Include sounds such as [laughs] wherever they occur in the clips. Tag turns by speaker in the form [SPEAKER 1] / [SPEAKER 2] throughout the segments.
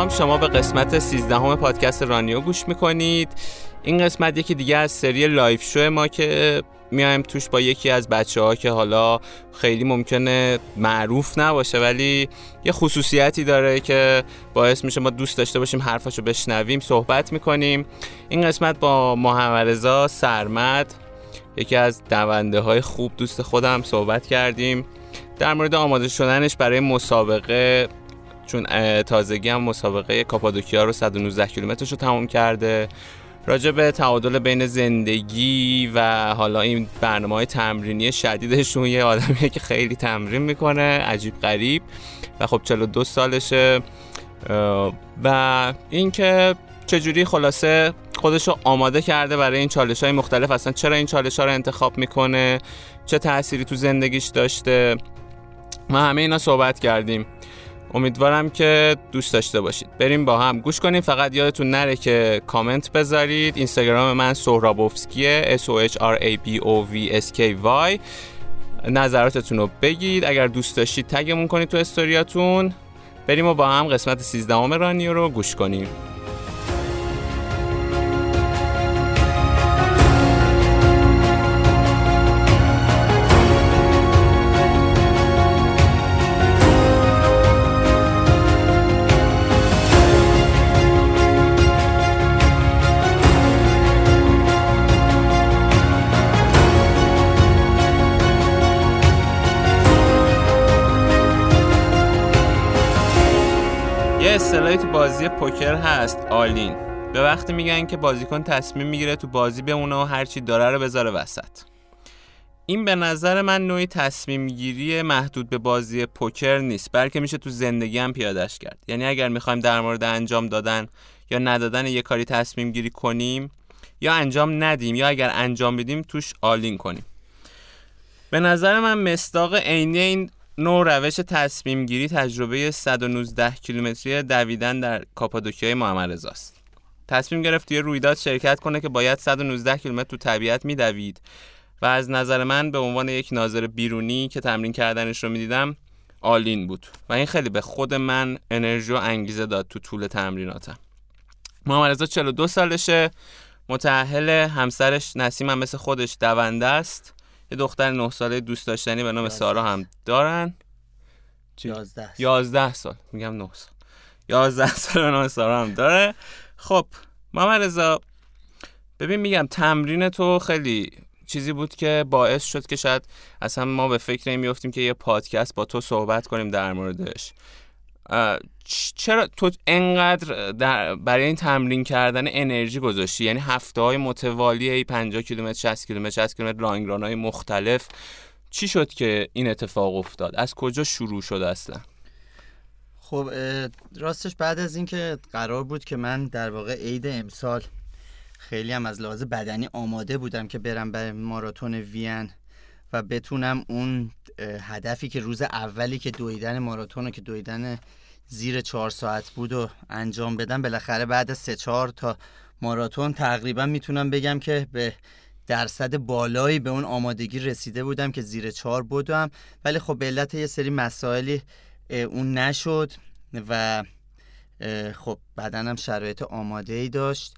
[SPEAKER 1] سلام شما به قسمت 13 هم پادکست رانیو گوش می‌کنید. این قسمت یکی دیگه از سری live show ما که میایم توش با یکی از بچه ها که حالا خیلی ممکنه معروف نباشه ولی یه خصوصیتی داره که باعث میشه ما دوست داشته باشیم حرفاشو بشنویم صحبت می‌کنیم. این قسمت با محمد سرمد یکی از دونده های خوب دوست خودم صحبت کردیم. در مورد آماده شدنش برای مسابقه چون تازگی هم مسابقه کاپادوکیا رو 119 کیلومترش رو تموم کرده. راجع به تعادل بین زندگی و حالا این برنامه های تمرینی شدیدشون یه آدمیه که خیلی تمرین می‌کنه عجیب غریب. و خب 42 سالشه. و اینکه چجوری خلاصه خودش رو آماده کرده برای این چالش های مختلف. اصلا چرا این چالش ها رو انتخاب می‌کنه؟ چه تأثیری تو زندگیش داشته؟ ما همه اینا صحبت کردیم. امیدوارم که دوست داشته باشید. بریم با هم. گوش کنیم. فقط یادتون نره که کامنت بذارید. اینستاگرام من سهرابوفسکیه. S O H R A B O V S K Y. نظراتتون رو بگید. اگر دوست داشتید تگمون کنید تو استوریاتون. بریم و با هم قسمت 13 رانیو رو گوش کنیم. بازی پوکر هست all-in. به وقتی میگن که بازیکن تصمیم می‌گیره تو بازی بمونه و هرچی داره رو بذاره وسط. این به نظر من نوعی تصمیم گیری محدود به بازی پوکر نیست بلکه میشه تو زندگی هم پیادش کرد. یعنی اگر می‌خوایم در مورد انجام دادن یا ندادن یه کاری تصمیم گیری کنیم یا انجام ندیم یا اگر انجام بدیم توش all-in کنیم. به نظر من مصداق عینی این نوع روش تصمیم گیری تجربه 119 کیلومتری دویدن در کاپادوکیای محمد رضاست. تصمیم گرفت توی رویداد شرکت کنه که باید 119 کیلومتر تو طبیعت میدوید و از نظر من به عنوان یک ناظر بیرونی که تمرین کردنش رو می‌دیدم all-in بود و این خیلی به خود من انرژی و انگیزه داد تو طول تمریناتم. محمد رضا 42 سالشه متأهل همسرش نسیم هم مثل خودش دونده است یه دختر نه ساله دوست داشتنی به نام سارا هم دارن.
[SPEAKER 2] 11
[SPEAKER 1] 11 سال. میگم 9 سال. 11 [laughs] سال به نام سارا هم داره. خب محمد رضا ببین میگم تمرین تو خیلی چیزی بود که باعث شد که شاید اصلا ما به فکر این میفتیم که یه پادکست با تو صحبت کنیم در موردش. چرا تو انقدر در برای این تمرین کردن انرژی گذاشتی؟ یعنی هفته های متوالی 50 کیلومتر 60 کیلومتر 60 کیلومتر لانگ ران های مختلف. چی شد که این اتفاق افتاد؟ از کجا شروع شد اصلا؟
[SPEAKER 2] خب راستش بعد از اینکه قرار بود که من در واقع عید امسال خیلی هم از لحاظ بدنی آماده بودم که برم به ماراتون وین و بتونم اون هدفی که روز اولی که دویدن ماراتون که دویدن زیر چهار ساعت بود و انجام بدم بالاخره بعد از سه چهار تا ماراتون تقریبا می‌تونم بگم که به درصد بالایی به اون آمادگی رسیده بودم که زیر چهار بودم. ولی خب به علت یه سری مسائلی اون نشد و خب بدنم شرایط آماده ای داشت.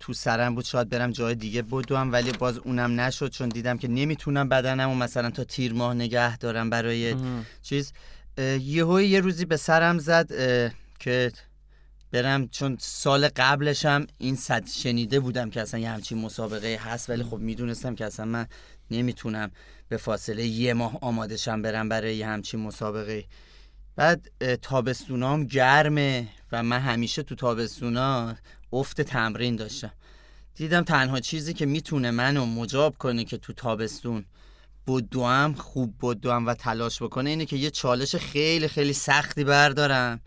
[SPEAKER 2] تو سرم بود شاید برم جای دیگه بودم ولی باز اونم نشد چون دیدم که نمی‌تونم بدنم و مثلا تا تیر ماه نگه دارم برای چیز. یهو یه روزی به سرم زد که برم چون سال قبلشم این صد شنیده بودم که اصلا یه همچین مسابقه هست ولی خب می‌دونستم که اصلا من نمی‌تونم به فاصله یه ماه آمادشم برم برای یه همچین مسابقه. بعد تابستونام گرمه و من همیشه تو تابستونا افت تمرین داشتم. دیدم تنها چیزی که می‌تونه منو مجاب کنه که تو تابستون بدوم خوب بدوم و تلاش بکنه اینه که یه چالش خیلی خیلی سختی بردارم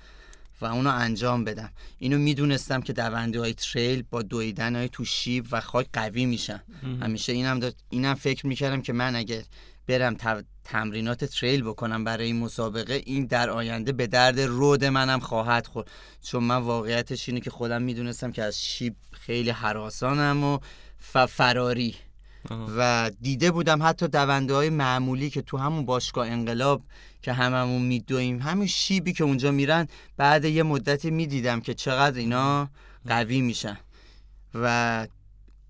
[SPEAKER 2] و اونو انجام بدم. اینو می‌دونستم که دونده های تریل با دویدن های تو شیب و خاک قوی میشن. همیشه اینم اینم فکر می‌کردم که من اگر برم تمرینات تریل بکنم برای این مسابقه. این در آینده به درد رود منم خواهد خورد. چون من واقعیتش اینه که خودم می‌دونستم که از شیب خیلی حراسانم و فراری. و دیده بودم حتی دونده های معمولی که تو همون باشگاه انقلاب که هممون میدویم همین شیبی که اونجا میرن بعد یه مدتی می‌دیدم که چقدر اینا قوی میشن. و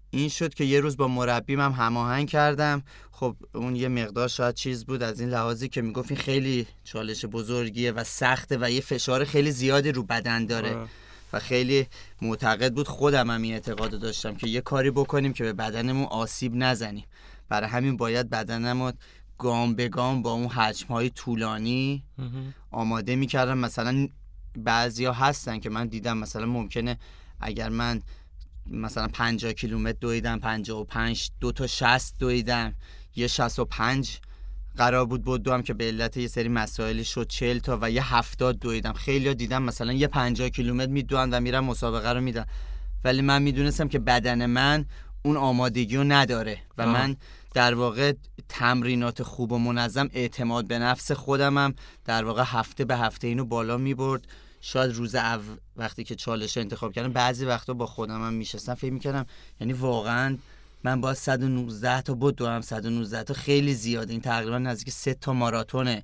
[SPEAKER 2] این شد که یه روز با مربیم هم هماهنگ کردم. خب اون یه مقدار شاید چیز بود از این لحاظی که می‌گفت این خیلی چالش بزرگیه و سخته و یه فشار خیلی زیادی رو بدن داره و خیلی معتقد بود خودم هم این اعتقاد داشتم که یه کاری بکنیم که به بدنمون آسیب نزنیم. برای همین باید بدنمون گام به گام با اون حجم های طولانی آماده می‌کردم مثلا بعضیا هستن که من دیدم مثلا ممکنه اگر من مثلا 50 کیلومتر دویدم 55 دو تا 60 دویدم. یه 65 قرار بود بود هم که به علت یه سری مسائلی شد. 40 تا و یه 70 دویدم. خیلی دیدم مثلا یه 50 کیلومتر میدوان و میرم مسابقه رو میدن. ولی من می‌دونستم که بدن من اون آمادگی رو نداره و آه. من در واقع تمرینات خوب و منظم اعتماد به نفس خودمم در واقع هفته به هفته اینو بالا می‌برد. شاید روز او وقتی که چالش انتخاب کردم بعضی وقتا با خودم هم میشستم فکر می‌کردم یعنی واقعا من با 119 تا بود دو هم 119 تا خیلی زیاده این تقریبا نزدیک سه تا ماراتونه.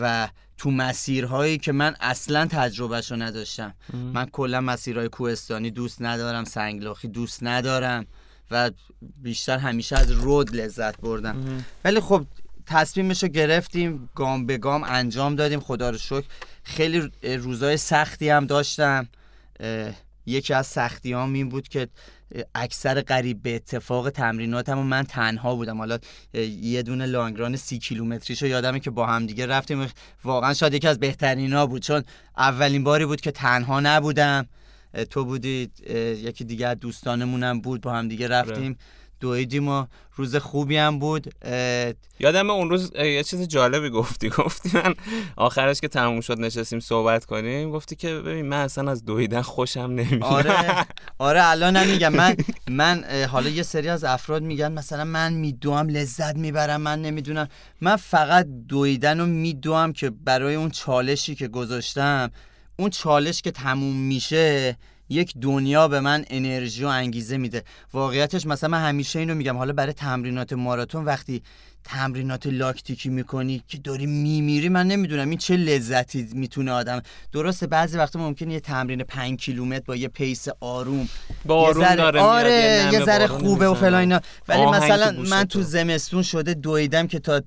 [SPEAKER 2] و تو مسیرهایی که من اصلا تجربهش رو نداشتم من کلا مسیرهای کوهستانی دوست ندارم سنگلاخی دوست ندارم و بیشتر همیشه از رود لذت بردم. ولی خب تصمیمش رو گرفتیم گام به گام انجام دادیم. خدا رو شکر. خیلی روزای سختی هم داشتم. یکی از سختی هم این بود که اکثر قریب به اتفاق تمریناتم و من تنها بودم. حالا یه دونه لانگران سی کیلومتریشو یادمه که با هم دیگه رفتیم. واقعا شاید یکی از بهترینا بود چون اولین باری بود که تنها نبودم. تو بودی یکی دیگه از دوستانمونم بود با هم دیگه رفتیم. دویدیم و روز خوبی هم بود.
[SPEAKER 1] یادم اون روز یه چیز جالبی گفتی. [laughs] گفتی من آخرش که تموم شد نشستیم صحبت کنیم گفتی که ببین من اصلا از دویدن خوشم نمیاد.
[SPEAKER 2] آره. [laughs] آره الان نمیگم من من حالا یه سری از افراد میگن مثلا من میدوام لذت می‌برم من نمی‌دونم. من فقط دویدن رو میدوام که برای اون چالشی که گذاشتم اون چالش که تموم میشه یک دنیا به من انرژی و انگیزه میده. واقعیتش مثلا من همیشه اینو میگم. حالا برای تمرینات ماراتون وقتی تمرینات لاکتیکی می‌کنی که داری میمیری من نمی‌دونم این چه لذتی می‌تونه آدم. درسته بعضی وقتا ممکنه یه تمرین 5 کیلومتر با یه پیس آروم.
[SPEAKER 1] با آروم داره
[SPEAKER 2] آره یه ذره خوبه و فلان اینا. ولی مثلا من تو زمستون شده دویدم که تا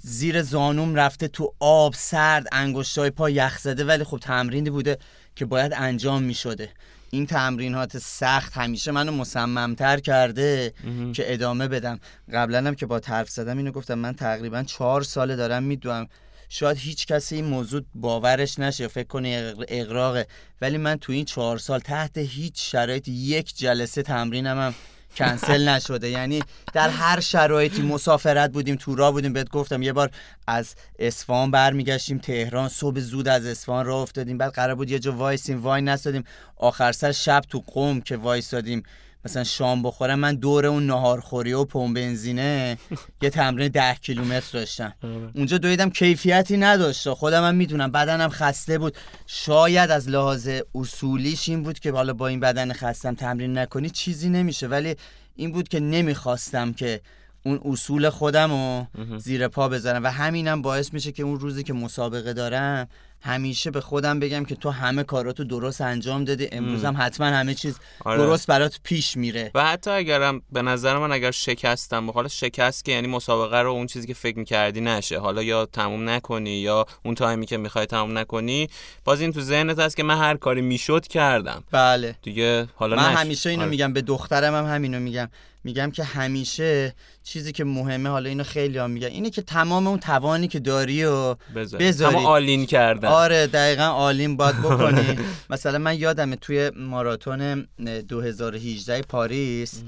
[SPEAKER 2] زیر زانوم رفته تو آب سرد انگشتای پا یخ زده. ولی خب تمرینی بوده. که باید انجام می شده این تمرینات سخت همیشه منو مصممتر کرده که ادامه بدم. قبلا هم که با طرف زدم اینو گفتم من تقریبا چهار ساله دارم میدوم. شاید هیچ کسی این موضوع باورش نشه فکر کنه اقراقه ولی من تو این چهار سال تحت هیچ شرایط یک جلسه تمرینم هم کنسل نشده. یعنی در هر شرایطی مسافرت بودیم تورا بودیم بهت گفتم یه بار از اصفهان برمیگشتیم تهران. صبح زود از اصفهان راه افتادیم بعد قرار بود یه جا وایسیم وای نستادیم. آخر سر شب تو قم که وایسادیم مثلا شام بخورم من دور اون نهارخوری و پمپ بنزینه یه تمرین ده کیلومتر داشتم. آره. اونجا دویدم کیفیتی نداشت. خودم هم می‌دونم بدنم خسته بود. شاید از لحاظ اصولیش این بود که حالا با این بدن خستم تمرین نکنی چیزی نمیشه. ولی این بود که نمی‌خواستم که اون اصول خودم رو زیر پا بذارم. و همینم باعث میشه که اون روزی که مسابقه دارم همیشه به خودم بگم که تو همه کاراتو درست انجام دادی. امروز هم حتما همه چیز آره. درست برات پیش میره.
[SPEAKER 1] و حتی اگرم به نظر من اگر شکستم حالا شکست که یعنی مسابقه رو اون چیزی که فکر می‌کردی نشه. حالا یا تموم نکنی یا اون تایمی که می‌خوای تموم نکنی باز این تو ذهنت هست که من هر کاری می‌شد کردم.
[SPEAKER 2] بله.
[SPEAKER 1] دیگه حالا
[SPEAKER 2] من همیشه اینو آره. میگم به دخترم هم همینو میگم. میگم که همیشه چیزی که مهمه حالا اینو خیلی هم میگن اینه که تمام اون توانی که داری و
[SPEAKER 1] بذاری. all-in کردن.
[SPEAKER 2] آره دقیقا all-in باید [laughs] بکنی. مثلا من یادمه توی ماراتون 2018 پاریس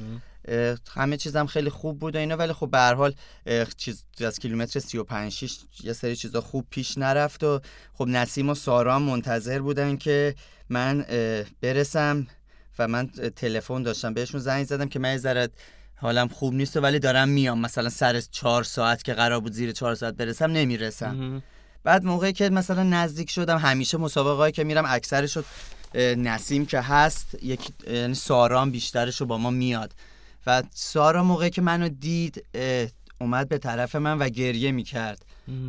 [SPEAKER 2] همه چیزم خیلی خوب بود و اینا ولی خب به هر حال چیز از کیلومتر 35 6 یه سری چیزا خوب پیش نرفت و خب نسیم و سارا منتظر بودن که من برسم. و من تلفن داشتم بهشون زنگ زدم که من ذره حالم خوب نیست ولی دارم میام. مثلا سر چهار ساعت که قرار بود زیر چهار ساعت برسم نمی‌رسم. بعد موقعی که مثلا نزدیک شدم همیشه مسابقه که میرم اکثرش نسیم که هست یک یعنی سارام بیشترش رو با ما میاد. و سارا موقعی که منو دید اومد به طرف من و گریه می‌کرد.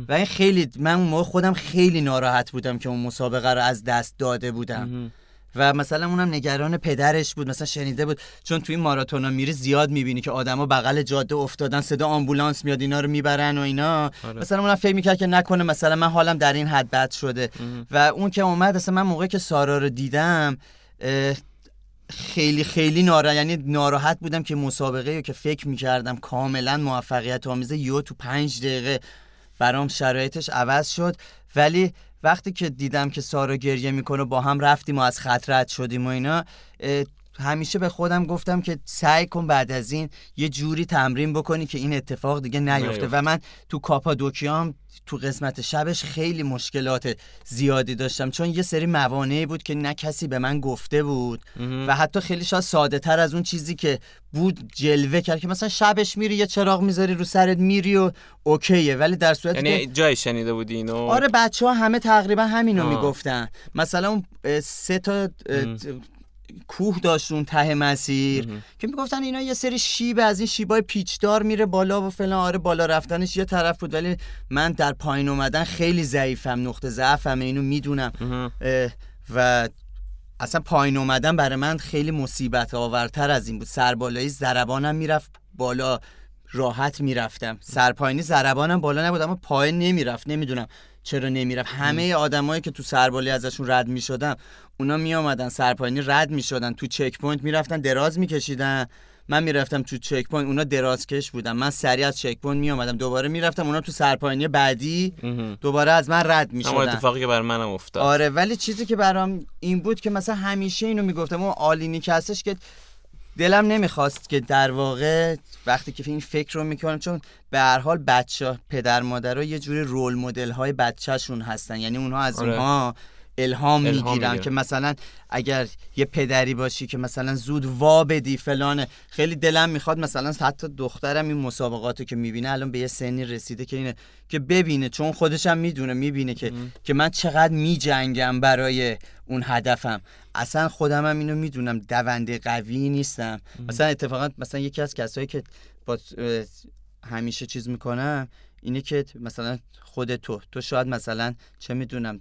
[SPEAKER 2] و این خیلی من موقع خودم خیلی ناراحت بودم که اون مسابقه رو از دست داده بودم. و مثلا اونم نگران پدرش بود مثلا شنیده بود. چون توی ماراتونا میری زیاد می‌بینی که آدما بغل جاده افتادن صدا آمبولانس میاد اینا رو می‌برن و اینا. آره. مثلا اونم فکر می‌کرد که نکنه مثلا من حالم در این حد بد شده. و اون که اومد مثلا من موقعی که سارا رو دیدم خیلی خیلی ناراحت یعنی ناراحت بودم که مسابقه رو که فکر می‌کردم کاملا موفقیت آمیزه یو تو پنج دقیقه برام شرایطش عوض شد. ولی وقتی که دیدم که سارا گریه می‌کنه با هم رفتیم و از خط شدیم و اینا همیشه به خودم گفتم که سعی کن بعد از این یه جوری تمرین بکنی که این اتفاق دیگه نیفته. و من تو کاپادوکیام تو قسمت شبش خیلی مشکلات زیادی داشتم. چون یه سری موانعی بود که نه کسی به من گفته بود. و حتی خیلی شاید ساده تر از اون چیزی که بود جلوه کرد که مثلا شبش میری یه چراغ می‌ذاری رو سرت میری و اوکیه. ولی در صورتی
[SPEAKER 1] یعنی جای شنیده بودی اینو؟
[SPEAKER 2] آره بچه ها همه تقریبا همینو می‌گفتن. مثلا اون سه تا کوه داشت اون ته مسیر که می‌گفتن اینا یه سری شیب از این شیبای پیچدار میره بالا و فلان آره بالا رفتنش یه طرف بود ولی من در پایین اومدن خیلی ضعیفم نقطه ضعفم اینو می‌دونم. و اصلا پایین اومدن برای من خیلی مصیبت آورتر از این بود. سربالایی زربانم می‌رفت بالا راحت می‌رفتم. سرپایینی ضربانم بالا نبود اما پایین نمی‌رفت نمی‌دونم. چرا نمی‌رفت؟ همه آدمایی که تو سربالی ازشون رد می‌شدم اونا می آمدن سرپایینی رد می شدن تو checkpoint می‌رفتن دراز میکشیدن. من می‌رفتم تو checkpoint اونا درازکش بودن. من سریع از checkpoint می آمدم دوباره می‌رفتم اونا تو سرپایینی بعدی دوباره از من رد می شدن
[SPEAKER 1] اتفاقی که بر منم افتاد.
[SPEAKER 2] آره ولی چیزی که برام این بود که مثلا همیشه اینو می‌گفتم. اون all-in ی که هستش که دلم نمی‌خواست که در واقع وقتی که این فکر رو می‌کنم چون به هر حال بچه پدر مادر یه جوری رول مدل های بچهشون هستن یعنی اونها از آره. اونها الهام, می‌گیرن که مثلا اگر یه پدری باشی که مثلا زود وا بدی فلانه خیلی دلم می‌خواد مثلا حتی دخترم این مسابقاتو که می‌بینه الان به یه سنی رسیده که اینه که ببینه چون خودشم می‌دونه می‌بینه که که من چقدر میجنگم برای اون هدفم. اصلا خودم هم اینو می‌دونم دونده قوی نیستم. مثلا اتفاقا مثلا یکی از کسایی که با همیشه چیز می‌کنم اینه که مثلا خود تو. تو شاید مثلا چه می‌دونم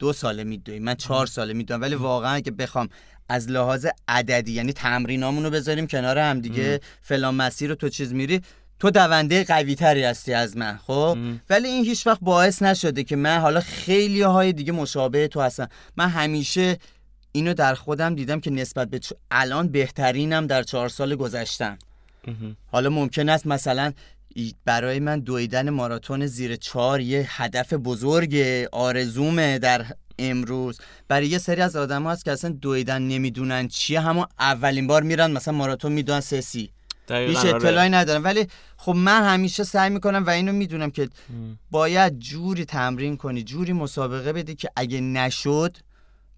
[SPEAKER 2] دو ساله میدوی من چهار ساله میدوم ولی واقعا اگه بخوام از لحاظ عددی یعنی تمرینامون رو بذاریم کنار هم دیگه فلان مسیر رو تو چیز میری تو دونده قوی تری هستی از من خب؟ ولی این هیچ وقت باعث نشده که من حالا خیلی های دیگه مشابه تو هستم. من همیشه اینو در خودم دیدم که نسبت به الان بهترینم در چهار سال گذشتم. حالا ممکن است مثلا برای من دویدن ماراتون زیر چهار یه هدف بزرگ آرزومه در امروز. برای یه سری از آدم هست که اصلا دویدن نمی‌دونن چیه. همون اولین بار میرن مثلا ماراتون می‌دونن سسی هیچ آره. اطلاعی ندارم. ولی خب من همیشه سعی می‌کنم و اینو می‌دونم که باید جوری تمرین کنی جوری مسابقه بدی که اگه نشد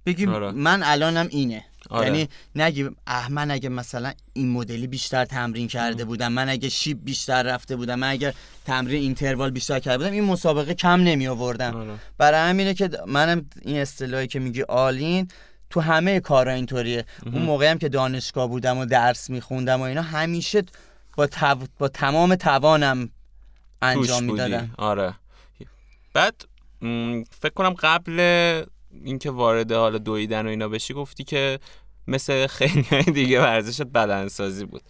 [SPEAKER 2] بگی آره. من الانم اینه. آره. یعنی نگی من اگه مثلا این مدلی بیشتر تمرین کرده بودم من اگه شیب بیشتر رفته بودم من اگه تمرین interval بیشتر کرده بودم این مسابقه کم نمی آوردم. آره. برای همینه که منم این اصطلاحی که میگی all-in تو همه کارا اینطوریه. اون موقعی هم که دانشگاه بودم و درس میخوندم و اینا همیشه با, با تمام توانم انجام می‌دادم
[SPEAKER 1] آره. بعد فکر کنم قبل اینکه وارد حالا دویدن و اینا بشی گفتی که مثل خیلی دیگه ورزشت بدنسازی بود.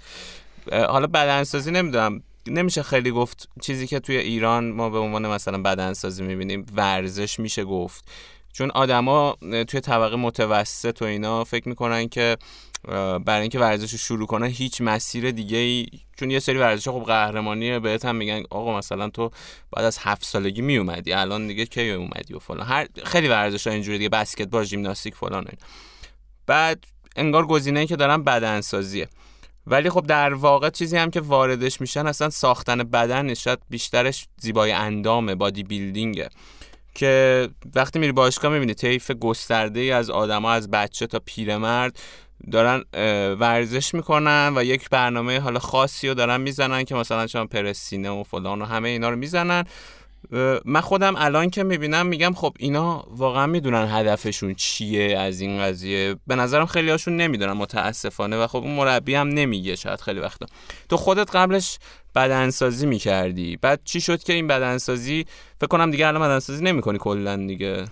[SPEAKER 1] حالا بدنسازی نمی‌دونم نمیشه خیلی گفت چیزی که توی ایران ما به عنوان مثلا بدنسازی می‌بینیم ورزش میشه گفت. چون آدما توی طبقه متوسط و اینا فکر می‌کنن که برای اینکه ورزش رو شروع کنن هیچ مسیر دیگه ای چون یه سری ورزش خب قهرمانیه بهت هم میگن آقا مثلا تو بعد از هفت سالگی می اومدی الان دیگه کی اومدی و فلان. هر خیلی ورزش ها اینجوری دیگه بسکتبال ژیمناستیک فلان این. بعد انگار گزینه‌ای که دارن بدن سازیه ولی خب در واقع چیزی هم که واردش میشن اصلا ساختن بدن شاید بیشترش زیبای اندامه بادی بیلدینگه. که وقتی میری باشگاه می‌بینی طیف گسترده از آدما از بچه تا پیرمرد دارن ورزش می‌کنن و یک برنامه حالا خاصی رو دارن می‌زنن که مثلا چون پرسینه و فلان و همه اینا رو می‌زنن. من خودم الان که می‌بینم میگم خب اینا واقعا می‌دونن هدفشون چیه از این قضیه. به نظرم خیلی هاشون نمی‌دونن متاسفانه و خب اون مربی هم نمیگه شاید خیلی وقتا. تو خودت قبلش بدنسازی می‌کردی. بعد چی شد که این بدنسازی؟ فکر کنم دیگه الان بدنسازی نمی‌کنی کلا دیگه.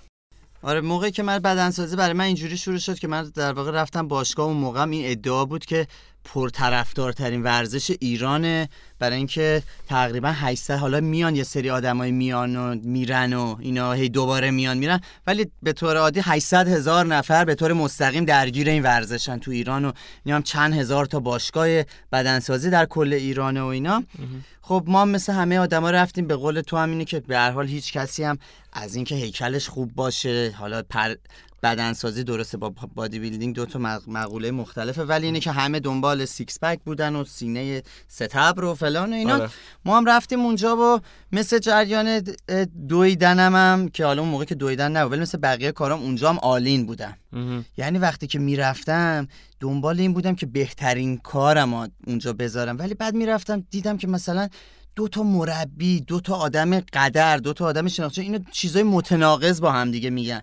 [SPEAKER 2] آره موقعی که من بدنسازی برای من اینجوری شروع شد که من در واقع رفتم باشگاه اون موقع این ادعا بود که پرطرفدارترین ورزش ایرانه. برای اینکه تقریبا 800 حالا میان یه سری آدمای میان و میرن و اینا هی دوباره میان میرن ولی به طور عادی 800 هزار نفر به طور مستقیم درگیر این ورزشن تو ایران و اینا هم چند هزار تا باشگاه بدنسازی در کل ایران و اینا. خب ما مثل همه آدما رفتیم. به قول تو هم اینه که به هر حال هیچ کسی هم از اینکه هیکلش خوب باشه حالا پر بدنسازی درسته با bodybuilding دو تا مقوله مختلفه ولی اینه که همه دنبال six pack بودن و سینه ستبر و فلان و اینا. آره. ما هم رفتیم اونجا و مثل جریان دویدنم هم که حالا اون موقع که دویدن نه ولی مثل بقیه کارام اونجا هم all-in بودم. یعنی وقتی که می‌رفتم دنبال این بودم که بهترین کارم اونجا بذارم. ولی بعد می‌رفتم دیدم که مثلا دو تا مربی دو تا آدم قدر دو تا آدم شناخته اینو چیزای متناقض با هم دیگه میگن.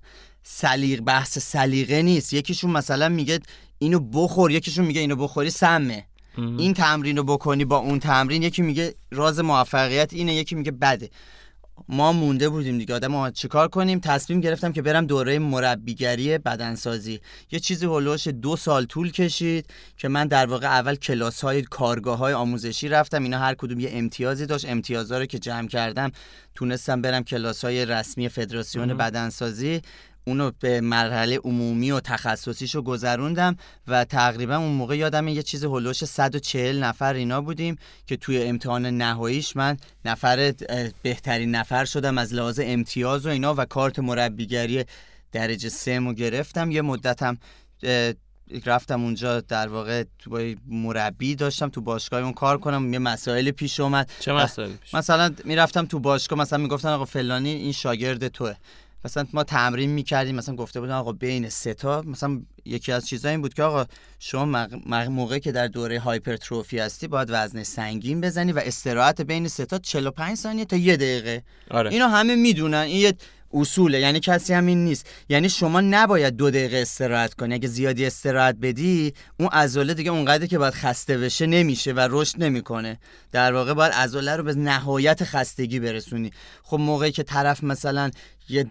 [SPEAKER 2] سلیق بحث سلیقه نیست. یکیشون مثلا میگه اینو بخور یکیشون میگه اینو بخوری سمه. این تمرین رو بکنی با اون تمرین یکی میگه راز موفقیت اینه یکی میگه بده. ما مونده بودیم دیگه. آدم ما چیکار کنیم؟ تصمیم گرفتم که برم دوره مربیگری بدنسازی. یه چیزی هلوش دو سال طول کشید که من در واقع اول کلاس های کارگاه های آموزشی رفتم. اینا هر کدوم یه امتیازی داشت. امتیازها رو که جمع کردم تونستم برم کلاس های رسمی فدراسیون بدنسازی. اونو به مرحله عمومی و تخصصیشو گذروندم و تقریبا اون موقع یادم یه چیز هلوش 140 نفر اینا بودیم که توی امتحان نهاییش من نفر بهترین نفر شدم از لحاظ امتیاز و اینا و کارت مربیگری درجه سه گرفتم. یه مدتم رفتم اونجا در واقع تو مربی داشتم تو باشگاه اون کار کنم. یه مسائل پیش اومد.
[SPEAKER 1] چه مسائلی پیش؟
[SPEAKER 2] مثلا می‌رفتم تو باشگاه مثلا می‌گفتن آقا فلانی این شاگرد توه. مثلا ما تمرین می‌کردیم مثلا گفته بودن آقا بین سه تا مثلا یکی از چیزا این بود که آقا شما موقعی که در دوره هایپرتروفی هستی باید وزن سنگین بزنی و استراحت بین سه تا 45 ثانیه تا یه دقیقه.
[SPEAKER 1] آره.
[SPEAKER 2] اینو همه می‌دونن این یه اصوله یعنی کسی همین نیست. یعنی شما نباید دو دقیقه استراحت کنی. اگه زیادی استراحت بدی اون عضله دیگه اونقدر که باید خسته بشه نمیشه و رشد نمی‌کنه. در واقع باید عضله رو به نهایت خستگی برسونی. خب موقعی که طرف مثلا یه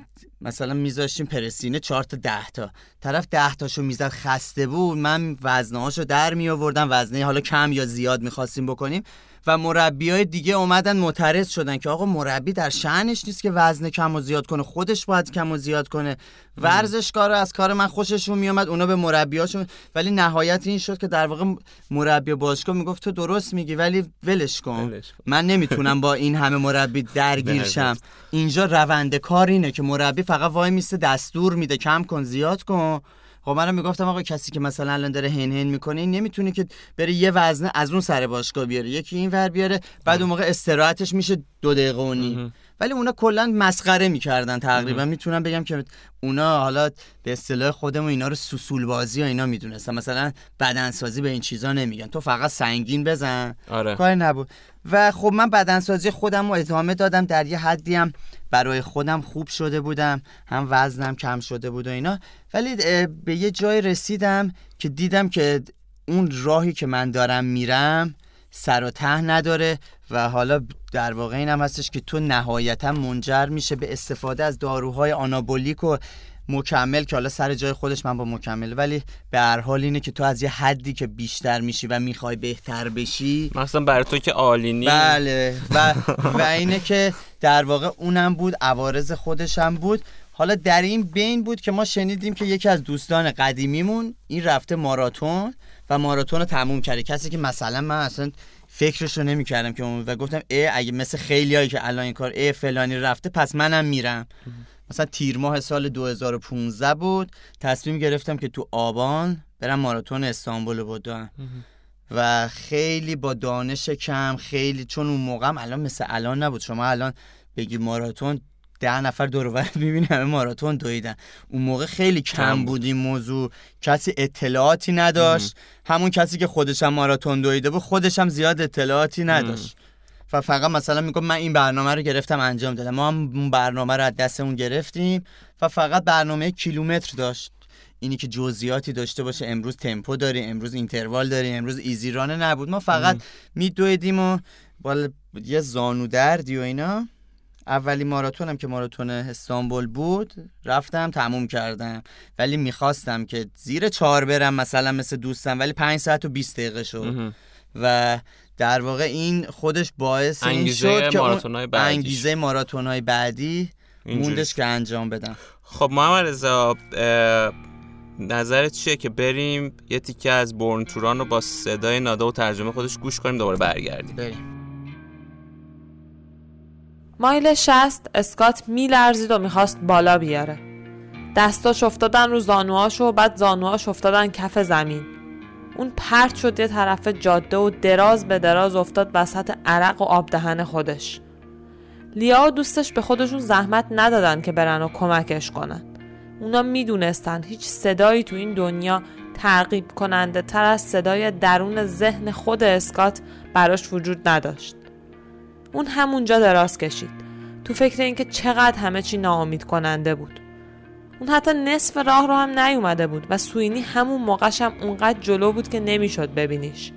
[SPEAKER 2] مثلا میذاشتیم پرسینه چهار تا ده تا. طرف ده تاشو می‌زد خسته بود من وزنهاشو در می آوردم وزنه حالا کم یا زیاد می‌خواستیم بکنیم. و مربی های دیگه اومدن معترض شدن که آقا مربی در شعنش نیست که وزن کم و زیاد کنه خودش باید کم و زیاد کنه. ورزشکار از کار من خوششون میومد اونا به مربیاشون ولی نهایت این شد که در واقع مربی باشگاه می‌گفت تو درست میگی ولی ولش کن. من نمی‌تونم با این همه مربی درگیر [laughs] شم. اینجا روند کار اینه که مربی فقط وای میسته دستور میده کم کن زیاد کن. خب منم می‌گفتم آقا کسی که مثلا الان داره هن هن می‌کنه نمی‌تونه که بره یه وزنه از اون سر باشگاه بیاره. یکی این ور بیاره بعد اون موقع استراحتش میشه دو دقیقه و نیم. ولی اونا کلا مسخره می‌کردن تقریبا. می‌تونم بگم که اونا حالا به اصطلاح خودمون اینا رو سوسول بازی و اینا می‌دونستن. مثلا بدنسازی به این چیزا نمیگن. تو فقط سنگین بزن.
[SPEAKER 1] آره.
[SPEAKER 2] کاری نبود. و خب من بدنسازی خودم رو ادامه دادم. در یه حدی هم برای خودم خوب شده بودم هم وزنم کم شده بود و اینا. ولی به یه جای رسیدم که دیدم که اون راهی که من دارم میرم سر و ته نداره و حالا در واقع این هستش که تو نهایتا منجر میشه به استفاده از داروهای آنابولیک و مکمل که حالا سر جای خودش من با مکمل. ولی به هر حال اینه که تو از یه حدی که بیشتر میشی و می‌خوای بهتر بشی.
[SPEAKER 1] مثلا برای تو که عالی
[SPEAKER 2] بله. و, [laughs] و اینه که در واقع اونم بود عوارض خودشم بود. حالا در این بین بود که ما شنیدیم که یکی از دوستان قدیمیمون این رفته ماراتون و ماراتون رو تموم کرده. کسی که مثلا من اصلا فکرش رو نمی‌کردم که و گفتم ای اگه مثل خیلیایی که الان این کار ای فلانی رفته پس منم میرم. مثلا تیر ماه سال 2015 بود تصمیم گرفتم که تو آبان برم ماراتون استانبول بدوم و خیلی با دانش کم خیلی چون اون موقع الان مثل الان نبود. شما الان بگی ماراتون ده نفر دور و [laughs] می‌بینی همه ماراتون دویدن. اون موقع خیلی کم بود. این موضوع. کسی اطلاعاتی نداشت. همون کسی که خودش هم ماراتون دویده بود خودش هم زیاد اطلاعاتی نداشت. و فقط مثلا میگم من این برنامه رو گرفتم انجام دادم. ما هم اون برنامه رو از دستمون گرفتیم و فقط برنامه کیلومتر داشت. اینی که جزئیاتی داشته باشه امروز تمپو داریم امروز اینتروال داریم امروز ایزی رانه نبود. ما فقط میدویدیم و بالا یه زانو دردی و اینا. اولی ماراتونم که ماراتون استانبول بود رفتم تموم کردم. ولی می‌خواستم که زیر چهار برم مثلا مثل دوستم ولی پنج ساعت و 20 دقیقه شد. و در واقع این خودش باعث این شد که اون انگیزه ماراتون های بعدی موندش که انجام بدم
[SPEAKER 1] خب محمد رضا نظرت چیه که بریم یه تیکه از بورن توران رو با صدای ناده و ترجمه خودش گوش کنیم دوباره برگردیم؟
[SPEAKER 2] بریم.
[SPEAKER 3] مایل شست اسکات میلرزید و می‌خواست بالا بیاره. دستاش افتادن رو زانوهاش و بعد زانوهاش افتادن کف زمین. اون پرت شد یه طرف جاده و دراز به دراز افتاد وسط عرق و آب دهن خودش. لیا و دوستش به خودشون زحمت ندادن که برن و کمکش کنن. اونا می‌دونستن هیچ صدایی تو این دنیا تعقیب کننده تر از صدای درون ذهن خود اسکات براش وجود نداشت. اون همونجا دراز کشید. تو فکر اینکه چقدر همه چی ناامید کننده بود. اون حتی نصف راه رو هم نیومده بود و سوینی همون موقعش هم اونقدر جلو بود که نمی‌شد ببینیش.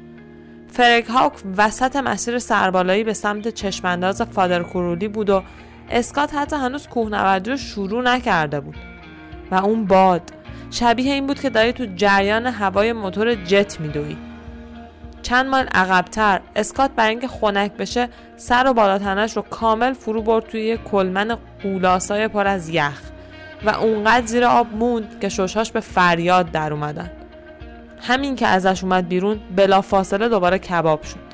[SPEAKER 3] فرک هاک وسط مسیر سربالایی به سمت چشمانداز فادر کورولی بود و اسکات حتی هنوز کوهنوردی رو شروع نکرده بود. و اون باد شبیه این بود که داری تو جریان هوای موتور جت میدوی چند مایل عقبتر اسکات برای اینکه خنک بشه سر و بالاتنش رو کامل فرو برد توی کلمن قولاسای پر از یخ. و اونقدر زیر آب موند که ششاش به فریاد در اومدن. همین که ازش اومد بیرون بلا فاصله دوباره کباب شد.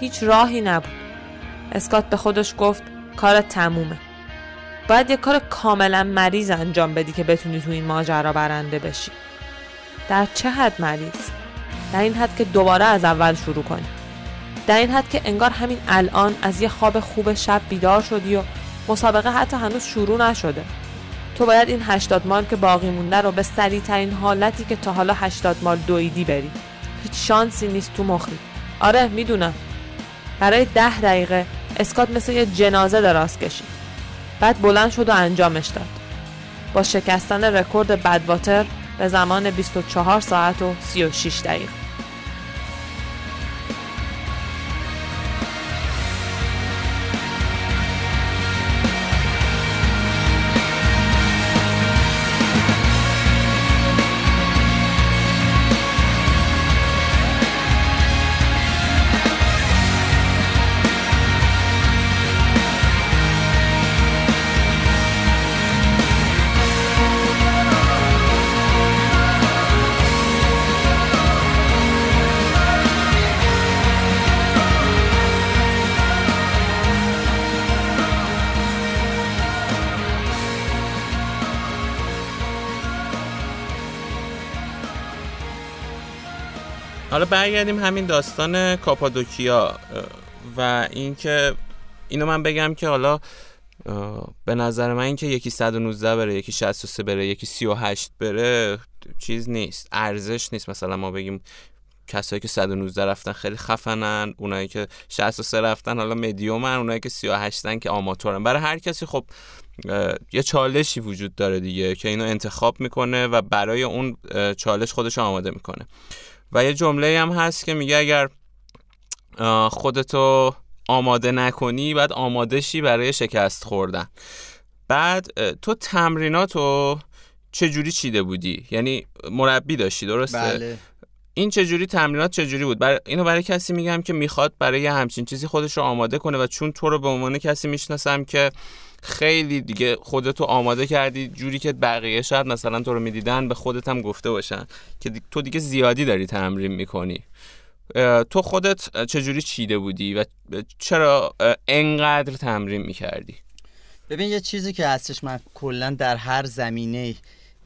[SPEAKER 3] هیچ راهی نبود. اسکات به خودش گفت کار تمومه. باید یه کار کاملا مریض انجام بدی که بتونی تو این ماجرا برنده بشی. در چه حد مریض؟ در این حد که دوباره از اول شروع کنی. در این حد که انگار همین الان از یه خواب خوب شب بیدار شدی و مسابقه حتی هنوز شروع نشده. تو باید این 80 مال که باقی مونده رو به سریع ترین حالتی که تا حالا 80 مال دویدی بری. هیچ شانسی نیست تو مخی. آره می‌دونم. برای ده دقیقه اسکات مثل یه جنازه دراز کشید. بعد بلند شد و انجامش داد. با شکستن رکورد بدواتر به زمان 24 ساعت و 36 دقیقه.
[SPEAKER 1] حالا برگردیم همین داستان کاپادوکیا و اینکه اینو من بگم که حالا به نظر من اینکه یکی 119 بره یکی 63 بره یکی 38 بره چیز نیست ارزش نیست. مثلا ما بگیم کسایی که 119 رفتن خیلی خفنن اونایی که 63 رفتن حالا مدیومن اونایی که 38 که آماتورن. برای هر کسی خب یه چالشی وجود داره دیگه که اینو انتخاب می‌کنه و برای اون چالش خودش آماده می‌کنه. و یه جمله هم هست که میگه اگر خودتو آماده نکنی بعد آماده شی برای شکست خوردن. بعد تو تمریناتو چجوری چیده بودی؟ یعنی مربی داشتی درسته؟
[SPEAKER 2] بله.
[SPEAKER 1] این چجوری تمرینات چجوری بود؟ برای اینو برای کسی میگم که می‌خواد برای همچین چیزی خودش رو آماده کنه و چون تو رو به عنوان کسی می‌شناسم که خیلی دیگه خودتو آماده کردی جوری که بقیه شاید مثلا تو رو می‌دیدن به خودت هم گفته باشن که تو دیگه زیادی داری تمرین می‌کنی. تو خودت چجوری چیده بودی و چرا انقدر تمرین می‌کردی؟
[SPEAKER 2] ببین یه چیزی که هستش من کلا در هر زمینه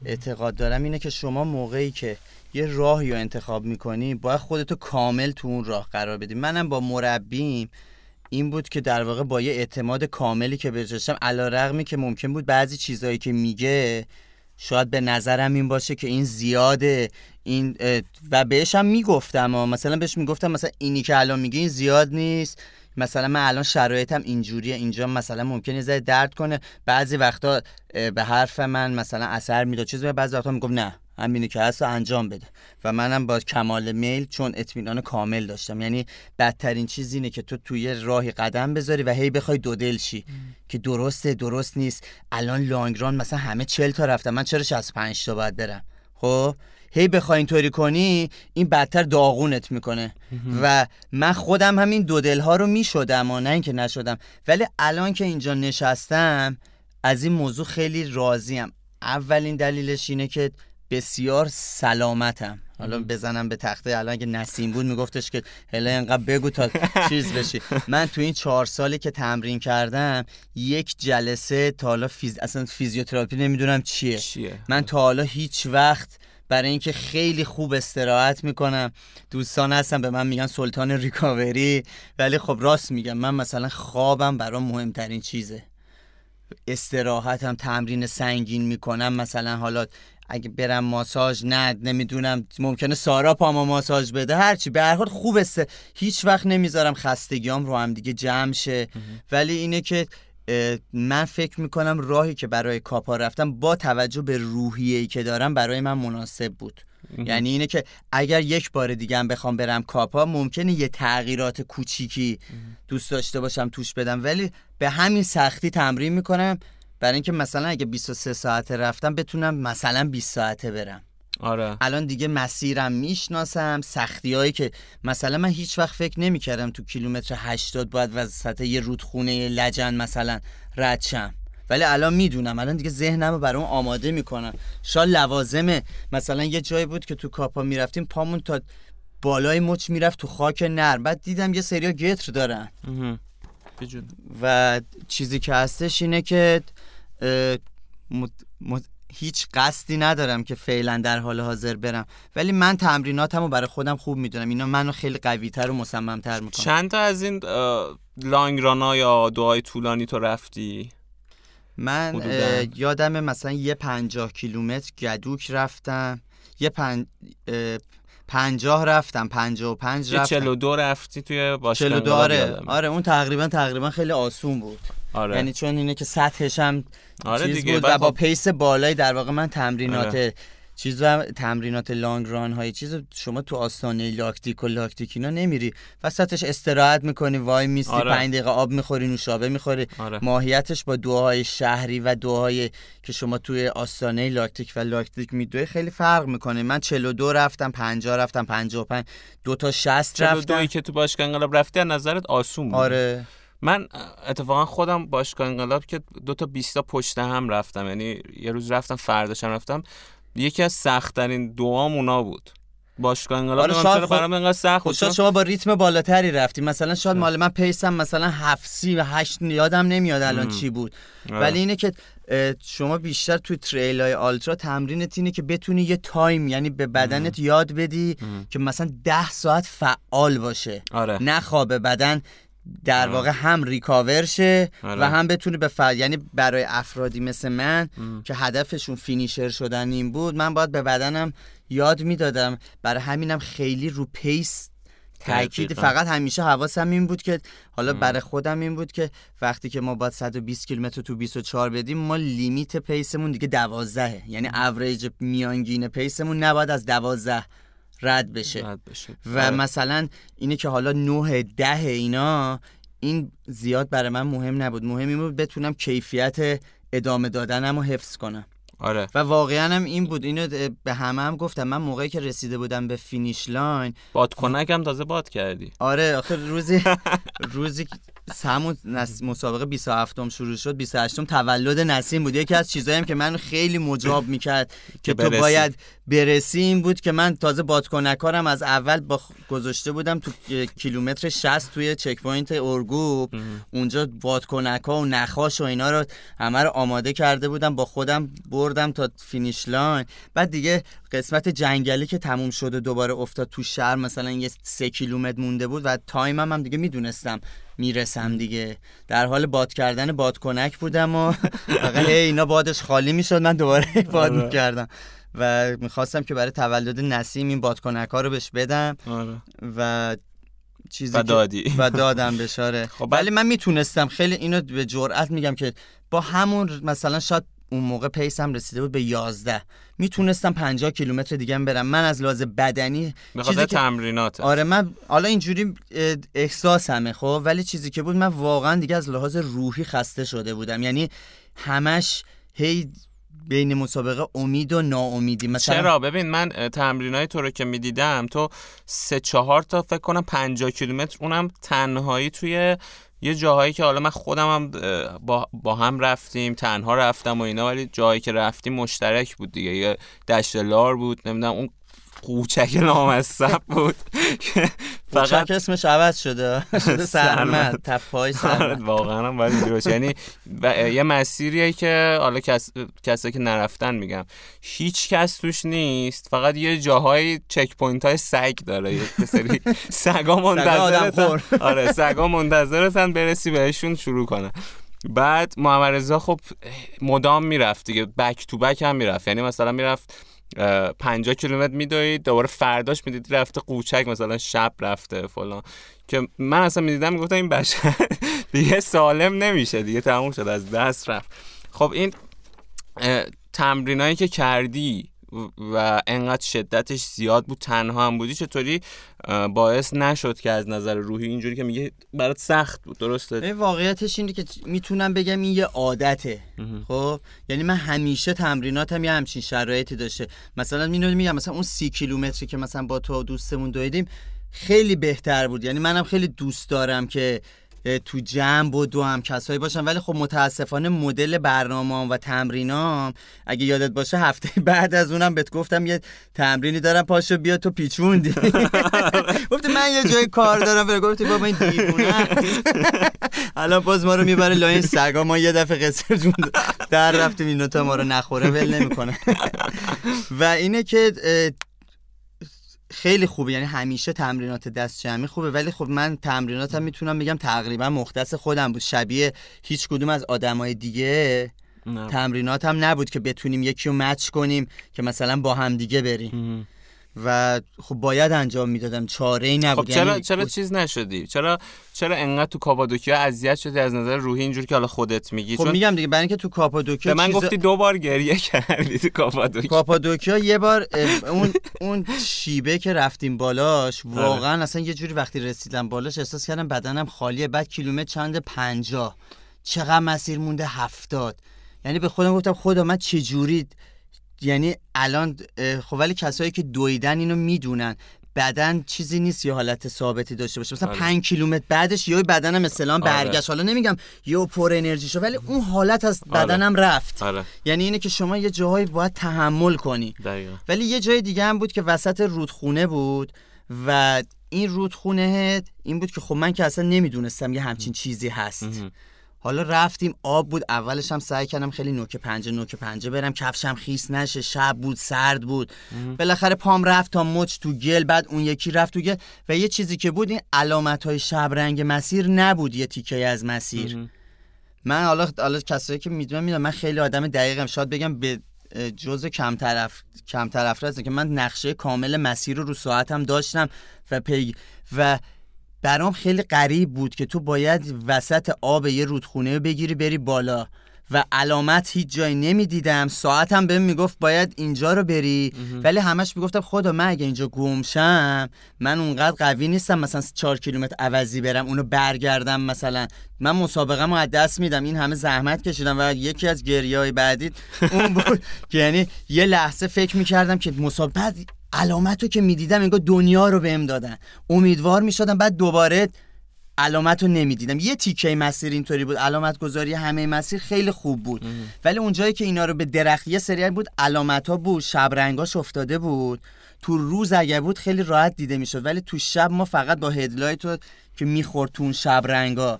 [SPEAKER 2] اعتقاد دارم اینه که شما موقعی که یه راهی رو انتخاب می‌کنی باید خودتو کامل تو اون راه قرار بدی. منم با مربیم این بود که در واقع با یه اعتماد کاملی که بهش داشتم علیرغمی که ممکن بود بعضی چیزهایی که میگه شاید به نظرم این باشه که این زیاده. این و بهش هم می‌گفتم مثلا بهش می‌گفتم مثلا اینی که الان میگی این زیاد نیست. مثلا من الان شرایطم اینجوریه اینجا مثلا ممکنه زای درد کنه. بعضی وقتا به حرف من مثلا اثر می‌داد. چیزی بعضی وقتا میگم نه. همینی که هست انجام بده. و منم با کمال میل چون اطمینان کامل داشتم. یعنی بدترین چیز اینه که تو توی راهی قدم بذاری و هی بخوای دو دل شی. که درسته درست نیست. الان لانگران مثلا همه چل تا رفتم من چرا 65 تا باید برم؟ خب؟ هی بخوای اینطوری کنی این بدتر داغونت می‌کنه. و من خودم همین دو دل ها رو می‌شدم و نه اینکه نشدم. ولی الان که اینجا نشستم از این موضوع خیلی راضیم. اولین دلیلش اینه که بسیار سلامتم. حالا بزنم به تخته. الان اگه نسیم بود میگفتش که هلا اینقدر بگو تا چیز بشی. [laughs] من تو این چهار سالی که تمرین کردم یک جلسه تا حالا فیز... اصلا فیزیوتراپی نمی‌دونم چیه.
[SPEAKER 1] چیه؟
[SPEAKER 2] من تا حالا هیچ وقت برای اینکه خیلی خوب استراحت می‌کنم. دوستان هستم به من میگن سلطان recovery. ولی خب راست میگم من مثلا خوابم برام مهمترین چیزه. استراحتم تمرین سنگین می‌کنم. مثلا حالا اگه برم ماساژ نه نمی‌دونم. ممکنه سارا پاما ماساژ بده. هرچی به هر حال خوب است. هیچ وقت نمی‌ذارم خستگیام رو هم دیگه جمع شه. ولی اینه که من فکر می‌کنم راهی که برای کاپا رفتم با توجه به روحیه‌ای که دارم برای من مناسب بود. یعنی اینه که اگر یک بار دیگه هم بخوام برم کاپا ممکنه یه تغییرات کوچیکی دوست داشته باشم توش بدم. ولی به همین سختی تمرین می‌کنم. برای اینکه مثلا اگه 23 ساعته رفتم بتونم مثلا 20 ساعته برم.
[SPEAKER 1] آره.
[SPEAKER 2] الان دیگه مسیرم می‌شناسم سختی هایی که مثلا من هیچ وقت فکر نمی‌کردم تو کیلومتر 80 باید وسط یه رودخونه لجن مثلا رد شم. ولی الان می‌دونم. الان دیگه ذهنم رو برام آماده می‌کنم. شاید لوازمه مثلا یه جایی بود که تو کاپا می‌رفتیم پامون تا بالای مچ می‌رفت تو خاک نرم. بعد دیدم یه سریا گتر دارن. و چیزی که هستش اینه که هیچ قصدی ندارم که فعلا در حال حاضر برم. ولی من تمریناتمو برای خودم خوب می‌دونم. اینا منو خیلی قویتر و مصممتر می‌کنه
[SPEAKER 1] چند تا از این لانگ رانا یا دعای طولانی تو رفتی؟
[SPEAKER 2] من یادم مثلا یه پنجاه کیلومتر گدوک رفتم. یه پن... پنجاه رفتم. پنجاه و پنج رفتم.
[SPEAKER 1] چلو دو رفتی توی باشگاه
[SPEAKER 2] آره. آره اون تقریبا تقریبا خیلی آسون بود.
[SPEAKER 1] آره.
[SPEAKER 2] یعنی چون اینه که سطحش هم
[SPEAKER 1] آره
[SPEAKER 2] چیز
[SPEAKER 1] دیگه
[SPEAKER 2] بود و با
[SPEAKER 1] خب-
[SPEAKER 2] پیس بالایی در واقع من تمرینات
[SPEAKER 1] آره.
[SPEAKER 2] چیز تمرینات لانگ ران های چیز شما تو آستانه لاکتیک و لاکتیک اینا نمیری وسطش استراحت می‌کنی وای میستی
[SPEAKER 1] آره.
[SPEAKER 2] پنج دقیقه آب می‌خوری نوشابه می‌خوری
[SPEAKER 1] آره.
[SPEAKER 2] ماهیتش با دعاهای شهری و دعاهای که شما توی آستانه لاکتیک و لاکتیک میدوی خیلی فرق می‌کنه من 42 رفتم 50 رفتم 55 دو تا 60
[SPEAKER 1] چلو
[SPEAKER 2] رفتم
[SPEAKER 1] دویی که تو باشگاه انقلاب رفتی از نظرت آسون بود
[SPEAKER 2] آره
[SPEAKER 1] من اتفاقا خودم باشگاه انقلاب که دو تا 20 تا پشت هم رفتم. یعنی یه روز رفتم فرداشم رفتم. یکی از سختترین دوام اونا بود. باشگاه انقلاب
[SPEAKER 2] آره،
[SPEAKER 1] برام انقدر سخت
[SPEAKER 2] خب
[SPEAKER 1] بود
[SPEAKER 2] شاید
[SPEAKER 1] چون-
[SPEAKER 2] شما با ریتم بالاتری رفتی. مثلا شاید مال من pace م مثلا هفت سی و هشت یادم نمیاد الان
[SPEAKER 1] ام.
[SPEAKER 2] چی بود.
[SPEAKER 1] آره.
[SPEAKER 2] ولی اینه که شما بیشتر توی trail های ultra تمرینت اینه که بتونی یه time یعنی به بدنت یاد بدی
[SPEAKER 1] ام.
[SPEAKER 2] که مثلا ده ساعت فعال باشه.
[SPEAKER 1] آره.
[SPEAKER 2] نه خواب بدن در
[SPEAKER 1] آره.
[SPEAKER 2] واقع هم recover شه
[SPEAKER 1] آره.
[SPEAKER 2] و هم بتونه به فعال یعنی برای افرادی مثل من
[SPEAKER 1] ام.
[SPEAKER 2] که هدفشون finisher شدن این بود من باید به بدنم یاد می‌دادم برای همینم خیلی رو pace تاکید. فقط همیشه حواسم این بود که حالا
[SPEAKER 1] م.
[SPEAKER 2] برای خودم این بود که وقتی که ما باید 120 کیلومتر تو 24 بدیم ما limit pace مون دیگه 12 یعنی average میانگین pace مون نباید از 12 رد بشه
[SPEAKER 1] رد بشه.
[SPEAKER 2] و
[SPEAKER 1] آره.
[SPEAKER 2] مثلا اینه که حالا 9 ده اینا این زیاد برای من مهم نبود مهم این بود بتونم کیفیت ادامه دادنم رو حفظ کنم
[SPEAKER 1] آره.
[SPEAKER 2] و واقعا هم این بود. اینو به همه هم گفتم. من موقعی که رسیده بودم به finish line
[SPEAKER 1] بادکنک هم تازه باد کردی.
[SPEAKER 2] آره آخه روزی [laughs] روزی همون نس- مسابقه 27 م شروع شد. 28 م تولد نسیم بود. یکی از چیزایی هم که من خیلی مجاب می‌کرد [laughs] که تو. باید برسی این بود که من تازه بادکنکارم از اول با گذاشته بودم تو کیلومتر 60 توی checkpoint اورگوب اونجا بادکنکا و نخاش و اینا رو همه رو آماده کرده بودم. با خودم بردم تا finish line. بعد دیگه قسمت جنگلی که تموم شد و دوباره افتاد تو شهر مثلا یه سه کیلومتر مونده بود و time م هم دیگه می‌دونستم می‌رسم دیگه. در حال باد کردن بادکنک بودم و [laughs] فقط اینا بادش خالی می‌شد من دوباره [laughs] باد
[SPEAKER 1] آره.
[SPEAKER 2] می‌کردم. و می‌خواستم که برای تولد نسیم این بادکنک ها رو بهش بدم.
[SPEAKER 1] آره.
[SPEAKER 2] و چیزی
[SPEAKER 1] و دادی.
[SPEAKER 2] و دادم بشاره [laughs]
[SPEAKER 1] خب
[SPEAKER 2] ولی من می‌تونستم خیلی اینو به جرئت میگم که با همون مثلا شاید اون موقع پیسم رسیده بود به 11 می‌تونستم 50 کیلومتر دیگه هم برم. من از لحاظ بدنی چیزی که-
[SPEAKER 1] تمرینات.
[SPEAKER 2] آره من حالا اینجوری احساسمه خب؟ ولی چیزی که بود من واقعا دیگه از لحاظ روحی خسته شده بودم. یعنی همش هی بین مسابقه امید و ناامیدی. مثلا
[SPEAKER 1] چرا؟ ببین من تمرینای تو رو که می‌دیدم تو سه چهار تا فکر کنم 50 کیلومتر اونم تنهایی توی یه جاهایی که حالا من خودم هم با, با هم رفتیم تنها رفتم و اینا ولی جایی که رفتیم مشترک بود دیگه. یه دشت لار بود نمی‌دونم اون قوچک نامصب بود. [laughs]
[SPEAKER 2] فقط
[SPEAKER 1] فقط
[SPEAKER 2] اسمش عوض شده. [laughs] شده سرمد تپای [laughs]
[SPEAKER 1] آره،
[SPEAKER 2] سرمد.
[SPEAKER 1] واقعا هم باید اینجوری یعنی یه مسیریه که حالا کس... کسایی که نرفتن میگم. هیچ کس توش نیست. فقط یه جاهای checkpoint های سگ داره. یه سری سگا منتظرتن. آره سگا منتظرتن برسی بهشون شروع کنه بعد محمد رضا خب مدام می‌رفت دیگه. back to back هم می‌رفت. یعنی مثلا می‌رفت 50 کیلومتر میدوید دوباره فرداش می‌دیدی رفته قوچک مثلا شب رفته فلان. که من اصلا می‌دیدم می‌گفتم این بشر [laughs] دیگه سالم نمیشه دیگه تموم شد از دست رفت. خب این تمرینایی که کردی و انقدر شدتش زیاد بود تنها هم بودی چطوری باعث نشد که از نظر روحی اینجوری که میگه برات سخت بود درسته؟
[SPEAKER 2] این واقعیتش اینه که می‌تونم بگم این یه عادته. خب؟ یعنی من همیشه تمریناتم یه همچین شرایطی داشته. مثلا اینو میگم مثلا اون سی کیلومتری که مثلا با تو دوستمون دویدیم خیلی بهتر بود. یعنی منم خیلی دوست دارم که تو جمع و دو هم کسایی باشن. ولی خب متاسفانه مدل برنامه و تمرینام اگه یادت باشه هفته [laughs] بعد از اونم بهت گفتم یه تمرینی دارم پاشو بیا تو پیچوندی. [laughs] گفتی من یه جای کار دارم. ولی گفتی بابا این دیوونه. [laughs] الان باز ما رو می‌بره لای این سگا. ما یه دفعه قصر جون در رفتیم این تا ما رو نخوره ول نمی‌کنه. و اینه که خیلی خوبه یعنی همیشه تمرینات دست جمعی خوبه ولی خب من تمریناتم می‌تونم بگم تقریبا مختص خودم بود شبیه هیچ کدوم از آدمای دیگه
[SPEAKER 1] نه.
[SPEAKER 2] تمریناتم نبود که بتونیم یکی رو مچ کنیم که مثلا با هم دیگه بریم. و خب باید انجام می‌دادم. چاره ای
[SPEAKER 1] خب
[SPEAKER 2] نبود.
[SPEAKER 1] چرا
[SPEAKER 2] یعنی
[SPEAKER 1] چرا چیز نشدی؟ چرا چرا انقدر تو کاپادوکیا اذیت شدی؟ از نظر روحی اینجوری که حالا خودت میگی.
[SPEAKER 2] خب
[SPEAKER 1] چون
[SPEAKER 2] میگم دیگه برای اینکه تو کاپادوکیا
[SPEAKER 1] به من
[SPEAKER 2] چیز-
[SPEAKER 1] گفتی دو بار گریه کردی تو کاپادوکیا.
[SPEAKER 2] کاپادوکیا یه بار اون [laughs] اون شیبه که رفتیم بالاش
[SPEAKER 1] آره.
[SPEAKER 2] واقعا اصلا یه جوری وقتی رسیدم بالاش احساس کردم بدنم خالیه. بعد کیلومتر چند پنجاه. چقدر مسیر مونده؟ هفتاد. یعنی به خودم گفتم خدا من چه جوری یعنی الان خب ولی کسایی که دویدن اینو می‌دونن. بدن چیزی نیست یه حالت ثابتی داشته باشه. مثلا
[SPEAKER 1] آره.
[SPEAKER 2] پنج کیلومتر بعدش یه بدنم مثلا
[SPEAKER 1] آره.
[SPEAKER 2] برگشت. حالا نمیگم یه پر انرژی شد ولی اون حالت از
[SPEAKER 1] آره.
[SPEAKER 2] بدنم رفت.
[SPEAKER 1] آره.
[SPEAKER 2] یعنی اینه که شما یه جاهایی باید تحمل کنی.
[SPEAKER 1] دقیقا.
[SPEAKER 2] ولی یه جای دیگه هم بود که وسط رودخونه بود و این رودخونه این بود که خب من که اصلا نمی‌دونستم یه همچین چیزی هست. حالا رفتیم آب بود اولش هم سعی کردم خیلی نوک پنجه نوک پنجه برم. کفشم خیس نشه شب بود سرد بود. بالاخره پام رفت تا مچ تو گل بعد اون یکی رفت تو گل. و یه چیزی که بود این علامت های شب رنگ مسیر نبود یه تیکه از مسیر. من حالا حالا کسایی که می‌دونم می‌دونم من خیلی آدم دقیقم. شاید بگم به جزء کم طرف کم طرف که من نقشه کامل مسیر رو رو ساعتم داشتم و پی و برام خیلی غریب بود که تو باید وسط آب یه رودخونه رو بگیری بری بالا. و علامت هیچ جایی نمی‌دیدم. ساعتم بهم می‌گفت باید اینجا رو بری. ولی همش می‌گفتم خدا من اگه اینجا گمشم من اونقدر قوی نیستم مثلا 4 کیلومتر عوضی برم اونو برگردم مثلا. من مسابقه رو از دست میدم. این همه زحمت کشیدم و یکی از گریه های بعدی اون بود. [laughs] که یعنی یه لحظه فکر می‌کردم که مسابقه علامت رو که می‌دیدم انگار دنیا رو بهم دادن. امیدوار می‌شدم بعد دوباره علامت رو نمی‌دیدم. یه تیکه مسیر اینطوری بود. علامت گذاری همه مسیر خیلی خوب بود. ولی اونجایی که اینا رو به درخت یه سری بود علامت ها بود. شب رنگاش افتاده بود. تو روز اگه بود خیلی راحت دیده می‌شد. ولی تو شب ما فقط با headlight رو که می‌خورد تو اون شب رنگا.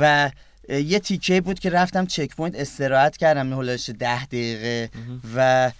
[SPEAKER 2] و اه، یه تیکه بود که رفتم checkpoint استراحت کردم هولش ده دقیقه. و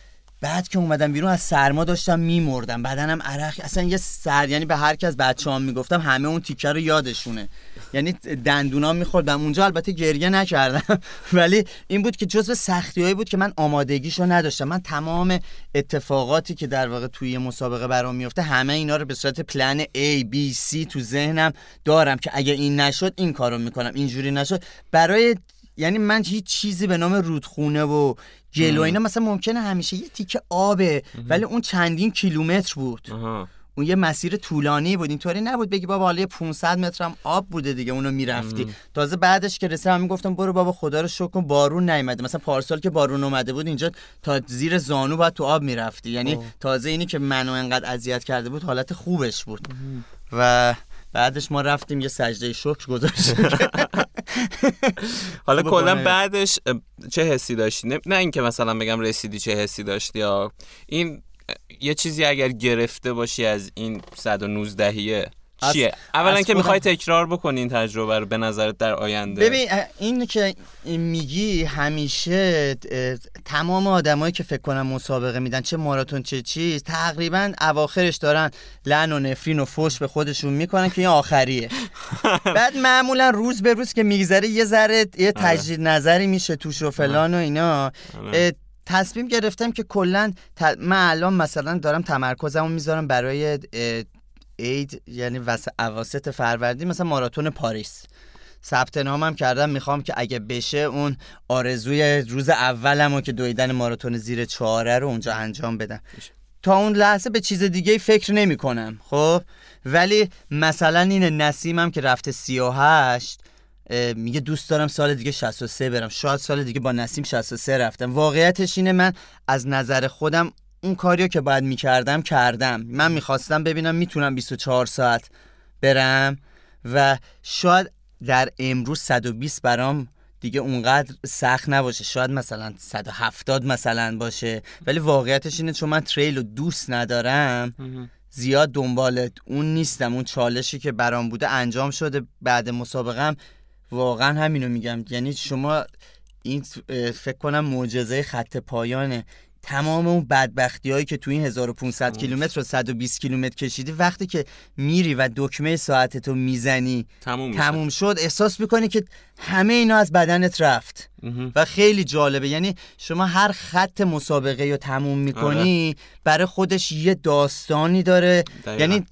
[SPEAKER 2] بعد که اومدم بیرون از سرما داشتم میمردم. بدنم عرق. اصلا یه سر یعنی به هر کس بچه هم می‌گفتم همه اون تیکه رو یادشونه. یعنی دندونام میخوردم اونجا البته گریه نکردم. [laughs] ولی این بود که جزو سختیایی بود که من آمادگیشو نداشتم. من تمام اتفاقاتی که در واقع توی مسابقه برام میفته همه اینا رو به صورت پلن A B C تو ذهنم دارم که اگه این نشد این کارو می‌کنم. اینجوری نشد. برای یعنی من هیچ چیزی به نام رودخونه و گل و اینا مثلا ممکنه همیشه یه تیکه آبه ولی اون چندین کیلومتر بود. اون یه مسیر طولانی بود. اینطوری نبود بگی بابا حالا 500 متر هم آب بوده دیگه اونو می‌رفتی. تازه بعدش که رسیدم می‌گفتم برو بابا خدا رو شکر کن بارون نیومده. مثلا پارسال که بارون اومده بود اینجا تا زیر زانو باید تو آب می‌رفتی. یعنی تازه اینی که منو انقدر اذیت کرده بود حالت خوبش بود. و بعدش ما رفتیم یه سجده شکر گذاشتیم. [laughs] [laughs]
[SPEAKER 1] حالا کلا بعدش چه حسی داشتی؟ نه اینکه مثلا بگم رسیدی چه حسی داشتی یا این یه چیزی اگر گرفته باشی از این 119 چیه؟ اولا که می‌خوای تکرار بکنی این تجربه رو به نظرت در آینده.
[SPEAKER 2] ببین این که میگی همیشه تمام آدمایی که فکر کنم مسابقه میدن چه ماراتون چه چیز تقریبا اواخرش دارن لعن و نفرین و فش به خودشون می‌کنن که این آخریه. [laughs] بعد معمولا روز به روز که میگذره یه ذره یه آره. تجدید نظری میشه توش و فلان و اینا. آره. تصمیم گرفتم که کلا من الان مثلا دارم تمرکزمو می‌ذارم برای اید یعنی واسه اواسط فروردین مثلا ماراتون پاریس. ثبت نامم کردم می‌خوام که اگه بشه اون آرزوی روز اولمو که دویدن ماراتون زیر چهاره رو اونجا انجام بدم. تا اون لحظه به چیز دیگه فکر نمی کنم خب؟ ولی مثلا این نسیمم که رفته 38 میگه دوست دارم سال دیگه 63 برم. شاید سال دیگه با نسیم 63 رفتم. واقعیتش اینه من از نظر خودم اون کاریو که باید می‌کردم کردم. من می‌خواستم ببینم می‌تونم 24 ساعت برم و شاید در امروز 120 برام دیگه اونقدر سخت نباشه. شاید مثلا 170 مثلا باشه. ولی واقعیتش اینه چون من تریل رو دوست ندارم زیاد دنبال اون نیستم. اون چالشی که برام بوده انجام شده بعد مسابقم واقعا همینو میگم. یعنی شما این فکر کنم معجزه خط پایانه تمام اون بدبختی هایی که تو این 1500 کیلومتر و 120 کیلومتر کشیدی وقتی که میری و دکمه ساعتتو می‌زنی
[SPEAKER 1] تموم,
[SPEAKER 2] تموم شد. احساس می‌کنی که همه اینا از بدنت رفت. و خیلی جالبه. یعنی شما هر خط مسابقه رو تموم می‌کنی آره. برای خودش یه داستانی داره. یعنی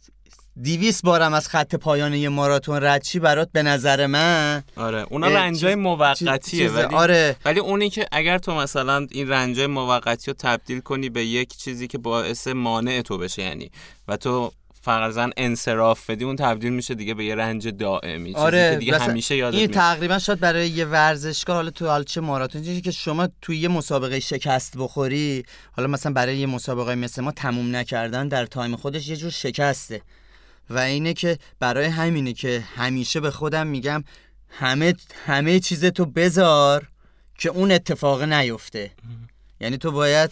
[SPEAKER 2] دیویس بارم از خط پایان یه ماراتون ردچی برات به نظر من
[SPEAKER 1] آره اونا رنجای موقتیه ولی
[SPEAKER 2] آره.
[SPEAKER 1] ولی اونی که اگر تو مثلا این رنجای موقتی رو تبدیل کنی به یک چیزی که باعث مانع تو بشه یعنی و تو فرضاً انصراف بدی اون تبدیل میشه دیگه به یه رنج دائمی
[SPEAKER 2] آره
[SPEAKER 1] که دیگه همیشه یادت
[SPEAKER 2] این تقریبا شاید برای یه ورزشکار حالا تو حال چه ماراتون چیزی که شما توی یه مسابقه شکست بخوری حالا مثلا برای یه مسابقه مثل ما تموم نکردن در تایم خودش یه جور شکسته. و اینه که برای همینه که همیشه به خودم میگم همه همه چیز تو بذار که اون اتفاق نیفته. یعنی تو باید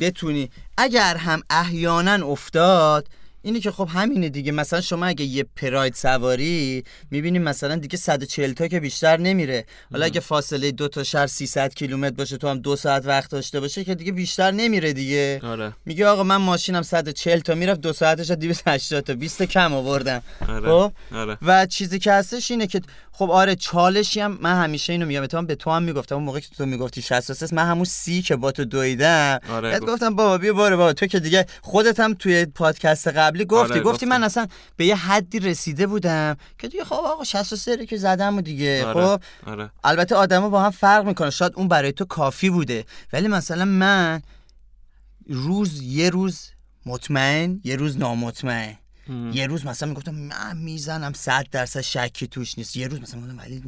[SPEAKER 2] بتونی اگر هم احیانا افتاد اینی که خب همینه دیگه. مثلا شما اگه یه پراید سواری می‌بینیم مثلا دیگه 140 تا که بیشتر نمیره. حالا اگه فاصله دو تا شهر 300 کیلومتر باشه تو هم دو ساعت وقت داشته باشه که دیگه بیشتر نمیره دیگه.
[SPEAKER 1] آره.
[SPEAKER 2] میگه آقا من ماشینم 140 تا می‌رفت دو ساعتش 280 تا 20 کم آوردم.
[SPEAKER 1] آره.
[SPEAKER 2] خب؟
[SPEAKER 1] آره.
[SPEAKER 2] و چیزی که هستش اینه که خب آره چالشی هم من همیشه اینو میگم به تو هم می‌گفتم. اون موقع که تو می‌گفتی 63 من همون سی که با تو دویدم
[SPEAKER 1] آره
[SPEAKER 2] گفتم بابا بیا باره بابا. تو که دیگه خودت هم توی پادکست قبلی گفتی آره گفتی من اصلا به یه حدی رسیده بودم که دیگه خب آقا 63 رو که زدم و دیگه
[SPEAKER 1] آره.
[SPEAKER 2] خب
[SPEAKER 1] آره.
[SPEAKER 2] البته آدما با هم فرق می‌کنه شاید اون برای تو کافی بوده ولی مثلا من روز یه روز مطمئن یه روز نامطمئن یه روز مثلا می‌گفتم من می‌زنم 100 درصد شکی توش نیست. یه روز مثلا می‌گفتم ولی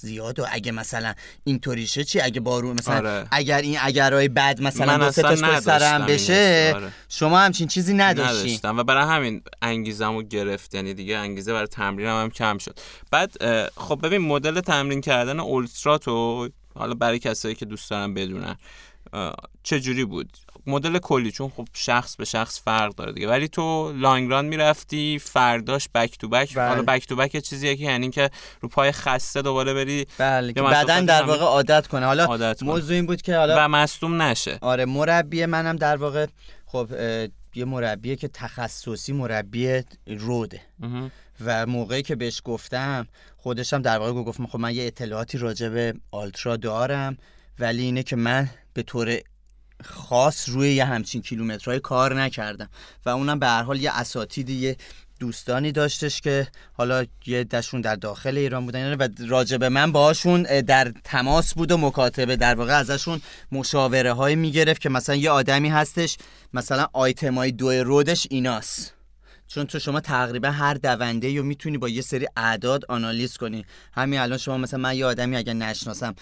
[SPEAKER 2] زیاد و اگه مثلا اینطوری شه چی؟ اگه بارون مثلا
[SPEAKER 1] آره.
[SPEAKER 2] اگر این اگرای بد مثلا دو تاش سرم بشه آره. شما همچین چیزی نداشتی.
[SPEAKER 1] نداشتم و برای همین انگیزمو گرفت. یعنی دیگه انگیزه برای تمرینم هم, هم کم شد. بعد خب ببین مدل تمرین کردن اولترا تو حالا برای کسایی که دوست دارن بدونن چجوری بود؟ مدل کلی چون خب شخص به شخص فرق داره دیگه ولی تو لانگران می‌رفتی فرداش بک تو بک
[SPEAKER 2] بله.
[SPEAKER 1] حالا بک تو بک چیزیه که یعنی که رو پای خسته دوباره بری
[SPEAKER 2] بله بدن در واقع عادت کنه حالا
[SPEAKER 1] عادت.
[SPEAKER 2] موضوع این بود که حالا
[SPEAKER 1] و مصدوم نشه
[SPEAKER 2] آره مربی منم در واقع خب یه مربیه که تخصصی مربی روده. و موقعی که بهش گفتم خودشم در واقع گفت خب من یه اطلاعاتی راجع به آلترا دارم ولی اینه که من به طور خاص روی یه همچین کیلومترهای کار نکردم و اونم به هر حال یه اساتیدی یه دوستانی داشتش که حالا یه دشون در داخل ایران بودن. و راجع به من باهاشون اه، در تماس بود و مکاتبه در واقع ازشون مشاوره های می‌گرفت که مثلا یه آدمی هستش مثلا آیتمای دو رودش ایناست. چون تو شما تقریبا هر دونده رو می‌تونی با یه سری اعداد آنالیز کنی. همین الان شما مثلا من یه آدمی اگر نشناسم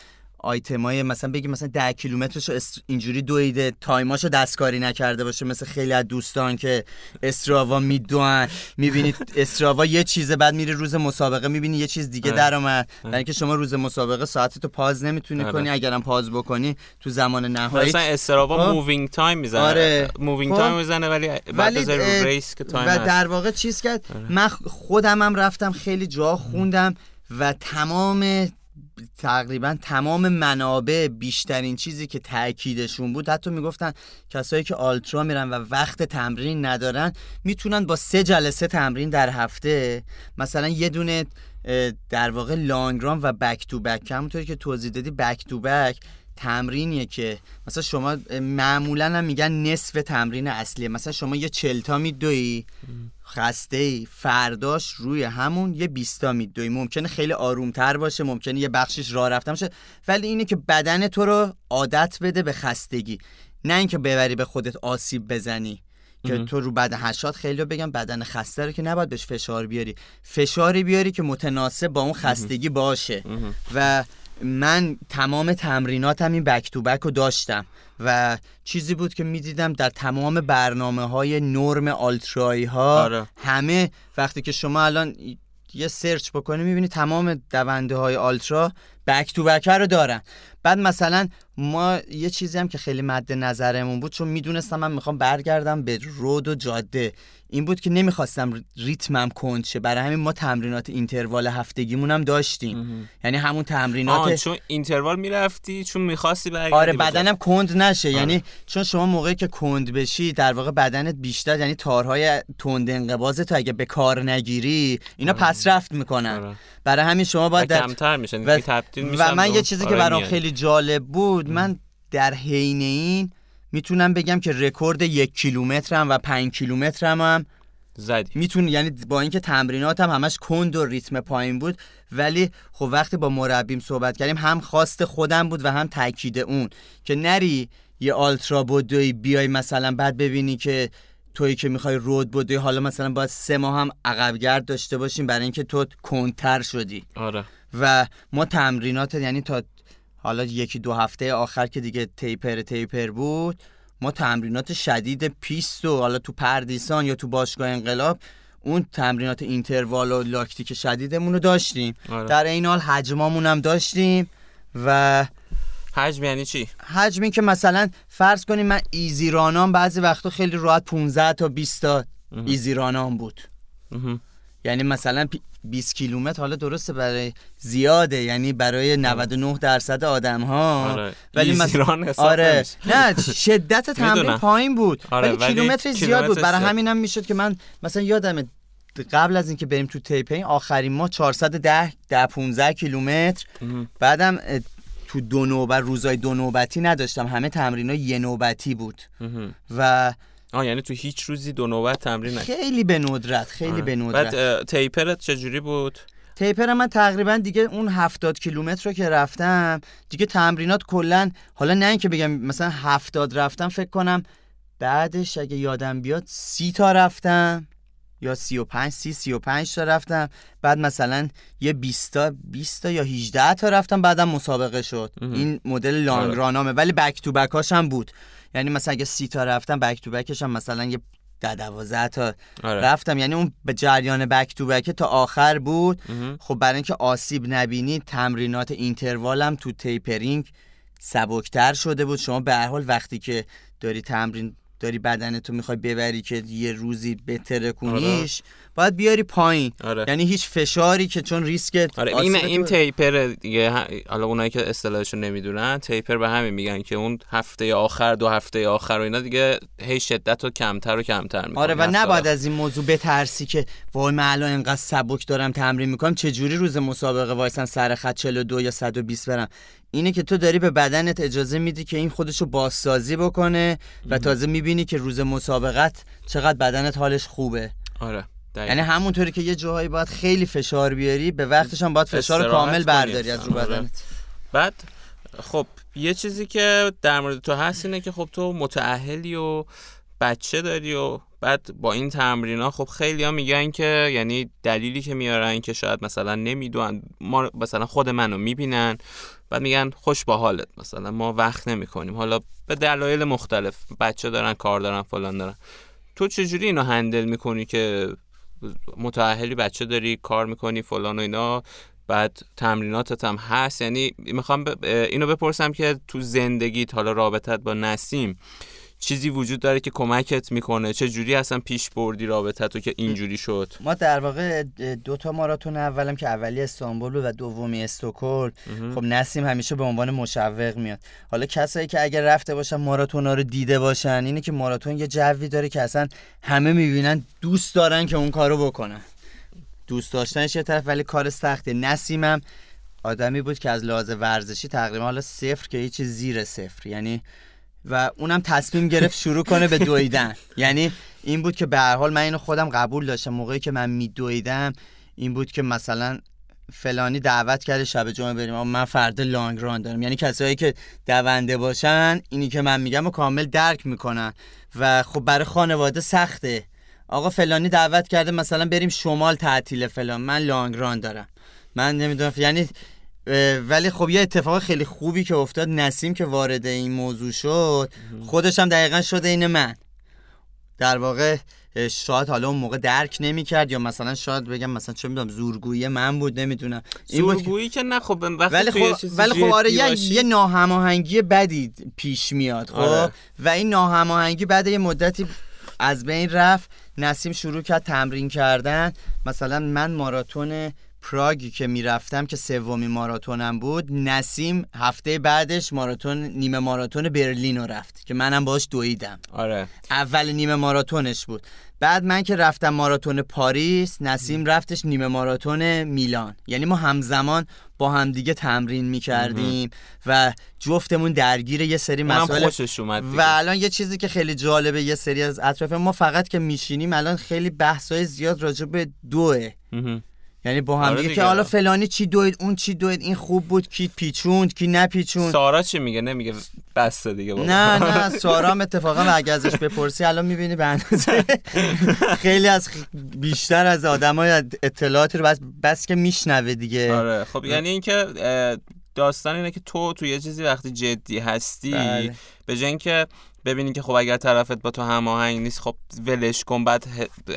[SPEAKER 2] آیتمای مثلا بگی مثلا 10 کیلومترشو اینجوری دویده time اشو دستکاری نکرده باشه مثل خیلی از دوستان که Strava میدوان می‌بینید [laughs] Strava یه چیزه بعد میری روز مسابقه می‌بینی یه چیز دیگه
[SPEAKER 1] آره.
[SPEAKER 2] در اومد برای اینکه شما روز مسابقه ساعتتو pause نمی‌تونی
[SPEAKER 1] آره.
[SPEAKER 2] کنی اگرم pause بکنی تو زمان نهایی
[SPEAKER 1] مثلا Strava
[SPEAKER 2] خب.
[SPEAKER 1] moving time می‌زنه
[SPEAKER 2] آره.
[SPEAKER 1] moving
[SPEAKER 2] خب.
[SPEAKER 1] time می‌زنه ولی بعد
[SPEAKER 2] اه،
[SPEAKER 1] race که time
[SPEAKER 2] و. در واقع چیز کرد من خ- خودم هم رفتم خیلی جا خوندم و تمام تقریبا تمام منابع بیشترین چیزی که تاکیدشون بود حتی می‌گفتن کسایی که ultra میرن و وقت تمرین ندارن می‌تونن با سه جلسه تمرین در هفته. مثلا یه دونه در واقع long run و back to back همونطوری که توضیح دادی back to back تمرینیه که مثلا شما معمولا هم میگن نصف تمرین اصلیه. مثلا شما یه چلتا میدوی خسته ای فرداش روی همون یه بیستا میدوی ممکنه خیلی آرومتر باشه ممکنه یه بخشش راه رفتن باشه. ولی اینه که بدن تو رو عادت بده به خستگی. نه اینکه ببری به خودت آسیب بزنی که. تو رو بعد هشت خیلی بگم بدن خسته رو که نباید بهش فشار بیاری. فشاری بیاری که متناسب با اون خستگی باشه. و من تمام تمریناتم این بک تو بک رو داشتم و چیزی بود که می‌دیدم در تمام برنامه های نرم آلترایی ها
[SPEAKER 1] آره.
[SPEAKER 2] همه وقتی که شما الان یه سرچ بکنی می‌بینی تمام دونده های آلترا بک تو بک رو دارن بعد مثلا ما یه چیزی هم که خیلی مد نظرمون بود چون می‌دونستم من می‌خوام برگردم به رود و جاده این بود که نمی‌خواستم ریتمم کند شه برای همین ما تمرینات اینتروال هفتگیمون هم داشتیم
[SPEAKER 1] مهم.
[SPEAKER 2] یعنی همون
[SPEAKER 1] آه
[SPEAKER 2] تمرینات
[SPEAKER 1] چون اینتروال می‌رفتی چون می‌خواستی برگردی
[SPEAKER 2] آره بدنم کند نشه
[SPEAKER 1] آره.
[SPEAKER 2] یعنی چون شما موقعی که کند بشی در واقع بدنت بیشتر یعنی تارهای تند انقباض تو اگه به کار نگیری اینا
[SPEAKER 1] آره.
[SPEAKER 2] پس رفت می‌کنن
[SPEAKER 1] آره.
[SPEAKER 2] برای همین شما باید در...
[SPEAKER 1] کمتر میشن
[SPEAKER 2] و,
[SPEAKER 1] میشن
[SPEAKER 2] و من یه چیزی که
[SPEAKER 1] کارهای
[SPEAKER 2] برام. خیلی جالب بود من در حین این می‌تونم بگم که رکورد یک کیلومترم و پنج کیلومترم هم
[SPEAKER 1] زدی.
[SPEAKER 2] میتون یعنی با اینکه تمریناتم همش کند و ریتم پایین بود ولی خب وقتی با مربیم صحبت کردیم هم خواست خودم بود و هم تاکید اون که نری یه آلترا بدوی بیای مثلا بعد ببینی که تویی که می‌خوای رود بدوی حالا مثلا باید سه ماه هم عقبگرد داشته باشیم برای اینکه تو کندتر شدی.
[SPEAKER 1] آره.
[SPEAKER 2] و ما تمرینات یعنی تا حالا یکی دو هفته آخر که دیگه تیپر تیپر بود ما تمرینات شدید پیست و حالا تو پردیسان یا تو باشگاه انقلاب اون تمرینات interval و lactic شدیدمون رو داشتیم
[SPEAKER 1] آره.
[SPEAKER 2] در این حال حجمامون هم داشتیم و
[SPEAKER 1] حجم یعنی چی
[SPEAKER 2] حجمی که مثلا فرض کنیم من easy run ام بعضی وقتا خیلی راحت 15 تا 20 تا.
[SPEAKER 1] easy
[SPEAKER 2] run ام بود. یعنی مثلا پی- 20 کیلومتر حالا درسته برای زیاده یعنی برای 99 درصد آدم ها
[SPEAKER 1] آره.
[SPEAKER 2] ولی
[SPEAKER 1] حساب
[SPEAKER 2] آره. نه شدت [laughs] تمرین. پایین بود
[SPEAKER 1] آره،
[SPEAKER 2] ولی
[SPEAKER 1] ولی
[SPEAKER 2] کیلومتر زیاد بود برای. همینم می‌شد که من مثلا یادم قبل از اینکه بریم تو تیپین آخرین ما 410 ده 15 کیلومتر. بعدم تو دو نوبت روزای دو نوبتی نداشتم همه تمرین یه نوبتی بود. و
[SPEAKER 1] آه یعنی تو هیچ روزی دو نوبت تمرین نکردی
[SPEAKER 2] خیلی به ندرت خیلی
[SPEAKER 1] آره.
[SPEAKER 2] به ندرت.
[SPEAKER 1] بعد تیپرت چجوری بود؟
[SPEAKER 2] تیپر من تقریبا دیگه اون هفتاد کیلومتر رو که رفتم دیگه تمرینات کلا حالا نه اینکه بگم مثلا هفتاد رفتم فکر کنم بعدش اگه یادم بیاد سی تا رفتم. یا سی و پنج سی سی و پنج تا رفتم. بعد مثلا یه 20 تا 20 تا یا 18 تا رفتم بعدم مسابقه شد. این مدل long
[SPEAKER 1] آره.
[SPEAKER 2] run امه. ولی back to back اش هم بود. یعنی مثلا اگه سی تا رفتم back to back ش هم مثلا یه ده دوازده تا
[SPEAKER 1] آره.
[SPEAKER 2] رفتم. یعنی اون به جریان back to back تا آخر بود.
[SPEAKER 1] مهم.
[SPEAKER 2] خب برای اینکه آسیب نبینی تمرینات interval م تو tapering سبکتر شده بود. شما به هر حال وقتی که داری تمرین داری بدنتو می‌خوای ببری که یه روزی بهتره کنیش باید بیاری پایین.
[SPEAKER 1] آره.
[SPEAKER 2] یعنی هیچ فشاری که چون ریسک
[SPEAKER 1] آره این این تیپر دیگه حالا اونایی که اصطلاحشو نمی‌دونن تیپر به همین میگن که اون هفته آخر دو هفته آخر و اینا دیگه هی شدت رو کمتر و کمتر می‌کنه.
[SPEAKER 2] آره و نباید از این موضوع بترسی که وای من الان اینقدر سبک دارم تمرین می‌کنم چه جوری روز مسابقه وایسن سر خط 42 یا 120 برم؟ اینه که تو داری به بدنت اجازه میدی که این خودشو بازسازی بکنه و تازه می‌بینی که روز مسابقت چقدر بدنت حالش خوبه.
[SPEAKER 1] آره
[SPEAKER 2] یعنی همونطوری که یه جاهایی باید خیلی فشار بیاری به وقتش هم باید فشار کامل برداری از رو
[SPEAKER 1] آره.
[SPEAKER 2] بدنت.
[SPEAKER 1] بعد خب یه چیزی که در مورد تو هست اینه که خب تو متعهلی و بچه داری و بعد با این تمرین ها خب خیلی ها میگن که یعنی دلیلی که میارن که شاید مثلا نمی‌دونن ما مثلا خود منو می‌بینن بعد میگن خوش با حالت مثلا ما وقت نمی کنیم حالا به دلایل مختلف بچه دارن کار دارن فلان دارن تو چجوری اینو هندل می‌کنی که متأهلی بچه داری کار می‌کنی فلان و اینا بعد تمریناتت هم هست یعنی می‌خوام. اینو بپرسم که تو زندگیت حالا رابطت با نسیم چیزی وجود داره که کمکت می‌کنه؟ چه جوری اصلا پیش بردی رابطه تو که اینجوری شد؟
[SPEAKER 2] ما در واقع دو تا ماراتون اولم که اولی استانبول بود و دومی استکهلم. خب نسیم همیشه به عنوان مشوق میاد. حالا کسایی که اگر رفته باشن ماراتونا رو دیده باشن اینه که ماراتون یه جوی داره که اصلا همه می‌بینن دوست دارن که اون کارو بکنن. دوست داشتنش یه طرف ولی کار سخته نسیمم آدمی بود که از لحاظ ورزشی تقریبا حالا صفر که هیچ زیر صفر. یعنی و اونم تصمیم گرفت شروع کنه به دویدن. [laughs] یعنی این بود که به هر حال من اینو خودم قبول داشتم. موقعی که من میدویدم این بود که مثلا فلانی دعوت کرده شب جمعه بریم. اما من فردا لانگ ران دارم. یعنی کسایی که دونده باشن اینی که من میگم و کامل درک می‌کنن. و خب برای خانواده سخته. آقا فلانی دعوت کرده مثلا بریم شمال تعطیل فلان. من لانگ ران دارم. من نمی‌دونم یعنی ولی خب یه اتفاق خیلی خوبی که افتاد نسیم که وارد این موضوع شد خودش هم دقیقا شده این من. در واقع شاید حالا اون موقع درک نمی‌کرد یا مثلا شاید بگم مثلا چه می‌دونم زورگویی من بود نمی‌دونم.
[SPEAKER 1] زورگویی که نه خب وقتی
[SPEAKER 2] ولی خب ولی خب آره یه, یه ناهماهنگی بدی پیش میاد خب؟ آره. و این ناهماهنگی بعد یه مدتی از بین رفت نسیم شروع کرد تمرین کردن. مثلا من ماراتون پراگی که می‌رفتم که سومی ماراتونم بود نسیم هفته بعدش ماراتون نیمه ماراتون برلین رو رفت که منم باش دویدم.
[SPEAKER 1] آره.
[SPEAKER 2] اول نیمه ماراتونش بود. بعد من که رفتم ماراتون پاریس نسیم رفتش نیمه ماراتون میلان. یعنی ما همزمان با همدیگه تمرین می‌کردیم و جفتمون درگیر یه سری مسائل
[SPEAKER 1] خوشش اومد
[SPEAKER 2] و الان یه چیزی که خیلی جالبه یه سری از اطراف ما فقط که میشینیم الان خیلی بحثای زیاد راجع به دوه. یعنی با هم
[SPEAKER 1] آره
[SPEAKER 2] دیگه که حالا فلانی چی دوید اون چی دوید این خوب بود کی پیچوند کی نپیچوند
[SPEAKER 1] سارا چی میگه نمیگه بسته دیگه بابا.
[SPEAKER 2] نه نه [laughs] سارا هم اتفاقا اگه ازش بپرسی الان می‌بینی به اندازه خیلی از بیشتر از آدمای اطلاعاتی رو بس, بس که میشنوه دیگه
[SPEAKER 1] آره خب یعنی اینکه داستان اینه که تو تو یه چیزی وقتی جدی هستی
[SPEAKER 2] بله.
[SPEAKER 1] به جای اینکه ببینی که خب اگر طرفت با تو هماهنگ نیست خب ولش کن بعد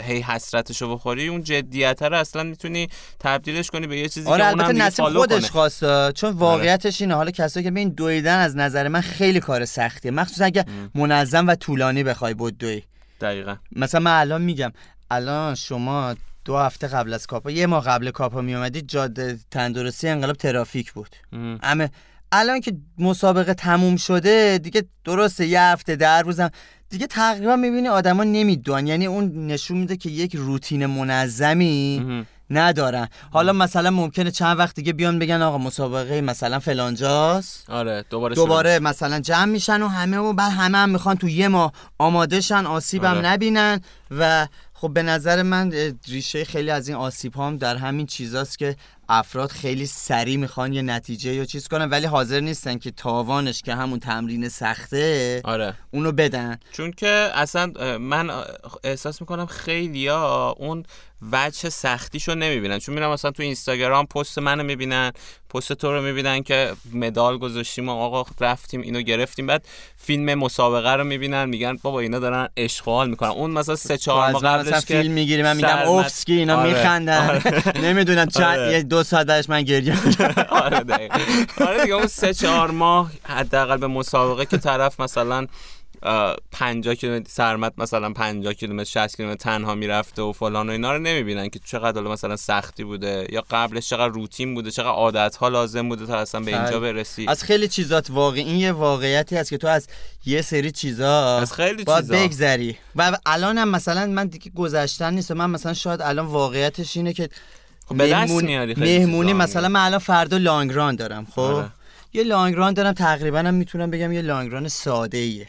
[SPEAKER 1] هی حسرتشو بخوری. اون جدیت رو اصلا می‌تونی تبدیلش کنی به یه چیزی
[SPEAKER 2] آره
[SPEAKER 1] که
[SPEAKER 2] البته
[SPEAKER 1] اونم
[SPEAKER 2] نسیم خودش خواسته چون واقعیتش اینه. حالا کسایی که ببین دویدن از نظر من خیلی کار سختیه. مخصوصا اگه منظم و طولانی بخوای بود دوی.
[SPEAKER 1] دقیقا.
[SPEAKER 2] مثلا من الان میگم الان شما دو هفته قبل از کاپا یه ماه قبل کاپا میومدی جاده تندرستی انقلاب ترافیک بود. همه الان که مسابقه تموم شده دیگه درسته یه هفته در روزم. دیگه تقریبا می‌بینی آدما نمی‌دونن یعنی اون نشون میده که یک روتین منظمی ندارن. حالا مثلا ممکنه چند وقت دیگه بیان بگن آقا مسابقه مثلا فلانجاست.
[SPEAKER 1] آره دوباره
[SPEAKER 2] دوباره مثلا جمع میشن و همه و بعد همه هم می‌خوان تو یه ماه آماده شن آسیبم
[SPEAKER 1] آره.
[SPEAKER 2] نبینن. و خب به نظر من ریشه خیلی از این آسیب هم در همین چیزاست که افراد خیلی سریع می‌خوان یه نتیجه یا چیز کنن ولی حاضر نیستن که تاوانش که همون تمرین سخته
[SPEAKER 1] آره
[SPEAKER 2] اونو بدن
[SPEAKER 1] چون که اصلا من احساس می‌کنم خیلیا اون وجه سختیشو نمی‌بینن چون میرم مثلا تو اینستاگرام پست منو می‌بینن پست تو رو می‌بینن که مدال گذاشتیم و آقا رفتیم اینو گرفتیم بعد فیلم مسابقه رو می‌بینن میگن بابا اینا دارن اشغال می‌کنن اون مثلا سه چهار ماه قبلش که
[SPEAKER 2] فیلم می‌گیری من میگم اوفسکی اینا آره. میخندن آره. [laughs] نمی‌دونن چند آره. دو ساعت بعدش من گریه [laughs]
[SPEAKER 1] آره آره دیگه اون سه چهار ماه حداقل به مسابقه که طرف مثلا 50 کیلومتر سرمت مثلا 50 کیلومتر 60 کیلومتر تنها می‌رفته و فلان و اینا رو نمی‌بینن که چقدر مثلا سختی بوده یا قبلش چقدر روتین بوده چقدر عادت ها لازم بوده تا اصلا به اینجا برسی.
[SPEAKER 2] از خیلی چیزات واقعی این یه واقعیتی هست که تو از یه سری چیزا
[SPEAKER 1] از خیلی
[SPEAKER 2] باید چیزا. بگذری. و الان هم مثلا من دیگه گذشتن نیست من مثلا شاید الان واقعیتش اینه که
[SPEAKER 1] خب به دست میاری
[SPEAKER 2] مهمونی مثلا من الان فردا لانگران دارم خب؟ آره. یه لانگران دارم تقریبا هم می‌تونم بگم یه لانگران ساده ایه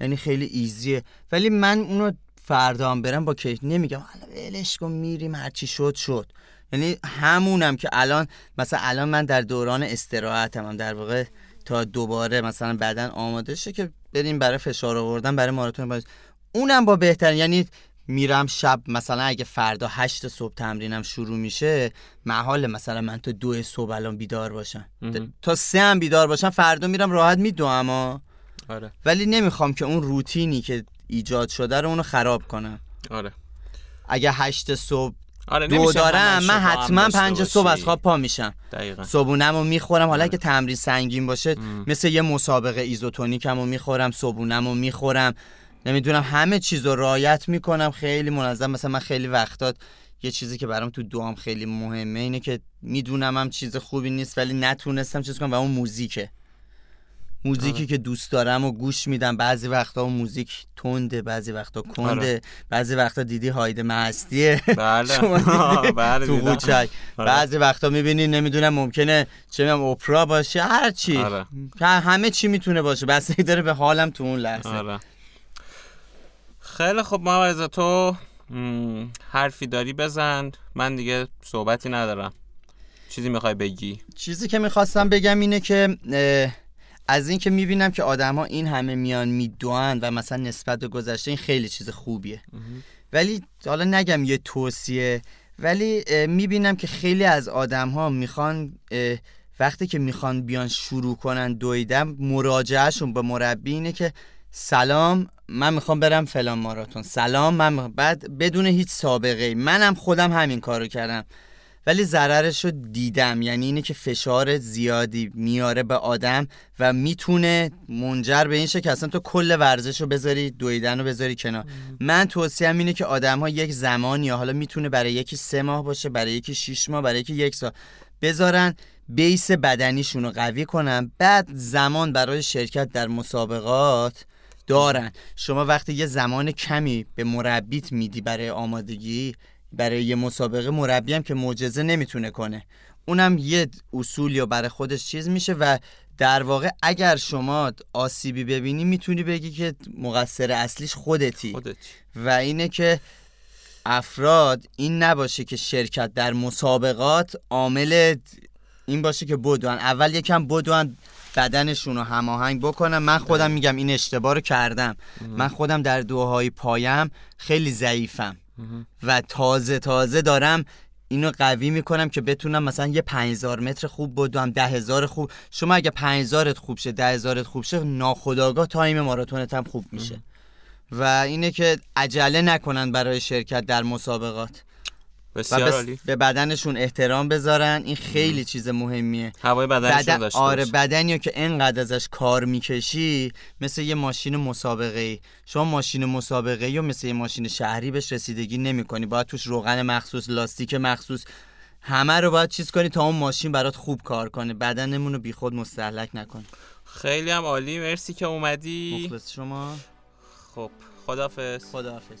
[SPEAKER 2] یعنی خیلی ایزیه. ولی من اونو فردام برم با کیف. نمیگم حالا ولش کن میریم هرچی شد شد. یعنی همونم که الان مثلا الان من در دوران استراحتم هم. در واقع تا دوباره مثلا بدن آماده شه که بریم برای فشار آوردن برای ماراتون باز. اونم با بهتر یعنی میرم شب مثلا اگه فردا هشت صبح تمرینم شروع میشه محال مثلا من تا دو صبح الان بیدار باشم. تا سه هم بیدار باشم فردا میرم راحت میدو اما.
[SPEAKER 1] آره.
[SPEAKER 2] ولی نمی‌خوام که اون روتینی که ایجاد شده رو اونو خراب کنم.
[SPEAKER 1] آره.
[SPEAKER 2] اگه هشت صبح
[SPEAKER 1] آره
[SPEAKER 2] دو دارم من حتما پنج صبح از خواب پا میشم.
[SPEAKER 1] دقیقا.
[SPEAKER 2] صبونم رو می‌خورم حالا آره. که تمرین سنگین باشه مثل یه مسابقه ایزوتونیکم رو می‌خورم صبونم رو می‌خورم. نمی‌دونم همه چیز رو رایت می‌کنم خیلی منظم. مثلا من خیلی وقتات یه چیزی که برام تو دوام خیلی مهمه اینه که می‌دونم هم چیز خوبی نیست ولی نتونستم چیز کنم و اون موزیکه. موزیکی آره. که دوست دارم و گوش میدم. بعضی وقتا اون موزیک تنده بعضی وقتا کنده آره. بعضی وقتا دیدی هایده مهستیه
[SPEAKER 1] بله. [laughs] بله
[SPEAKER 2] تو قوچک. آره. بعضی وقتا می‌بینی نمی‌دونم ممکنه چه می‌دونم اپرا باشه هر چی. آره. همه چی می‌تونه باشه. بس داره به حالم تو اون لحظه.
[SPEAKER 1] آره. خیلی خب محمد تو حرفی داری بزن. من دیگه صحبتی ندارم. چیزی می‌خوای بگی؟
[SPEAKER 2] چیزی که می‌خواستم بگم اینه که از این که می‌بینم که آدم ها این همه میان میدوان و مثلا نسبت به گذشته این خیلی چیز خوبیه. ولی حالا نگم یه توصیه ولی می‌بینم که خیلی از آدم ها می‌خوان وقتی که می‌خوان بیان شروع کنن دویدن مراجعهشون به مربی اینه که سلام من می‌خوام برم فلان ماراتون. سلام من بعد بدون هیچ سابقه منم خودم همین کارو کردم. ولی ضررش رو دیدم. یعنی اینه که فشار زیادی میاره به آدم و می‌تونه منجر به این شه که اصلا تو کل ورزش رو بذاری دویدن رو بذاری کنار. من توصیم اینه که آدم ها یک زمان یا حالا می‌تونه برای یکی سه ماه باشه برای یکی شیش ماه برای یکی یک سال بذارن بیس بدنیشون رو قوی کنن. بعد زمان برای شرکت در مسابقات دارن. شما وقتی یه زمان کمی به مربیت میدی برای آمادگی برای یه مسابقه مربی هم که معجزه نمی‌تونه کنه. اونم یه اصول یا برای خودش چیز میشه و در واقع اگر شما آسیبی ببینی می‌تونی بگی که مقصر اصلیش خودتی,
[SPEAKER 1] خودتی.
[SPEAKER 2] و اینه که افراد این نباشه که شرکت در مسابقات عامل این باشه که بدون اول یکم بدون بدنشون رو هماهنگ بکنم. من خودم میگم این اشتباه رو کردم. من خودم در دوهای پایم خیلی ضعیفم. و تازه تازه دارم اینو قوی می‌کنم که بتونم مثلا یه 5000 متر خوب بدوم ده هزار خوب. شما اگه 5000 خوب شه ده هزارت خوب شه ناخداگاه تایم ماراتونت هم خوب میشه. و اینه که عجله نکنن برای شرکت در مسابقات.
[SPEAKER 1] بسیار
[SPEAKER 2] به بدنشون احترام بذارن. این خیلی چیز مهمیه.
[SPEAKER 1] هوای بدنشون بدن... داشته
[SPEAKER 2] آره بدنی که انقدر ازش کار می‌کشی مثل یه ماشین مسابقه ای شما ماشین مسابقه ای و مثل یه ماشین شهری بهش رسیدگی نمی‌کنی. باید توش روغن مخصوص لاستیک مخصوص همه رو باید چیز کنی تا اون ماشین برات خوب کار کنه. بدنمون رو بیخود مستحلک نکنه
[SPEAKER 1] خیلی هم عالی. مرسی که اومدی.
[SPEAKER 2] مخلص شما.
[SPEAKER 1] خب خدافظ
[SPEAKER 2] خدافظ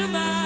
[SPEAKER 4] to my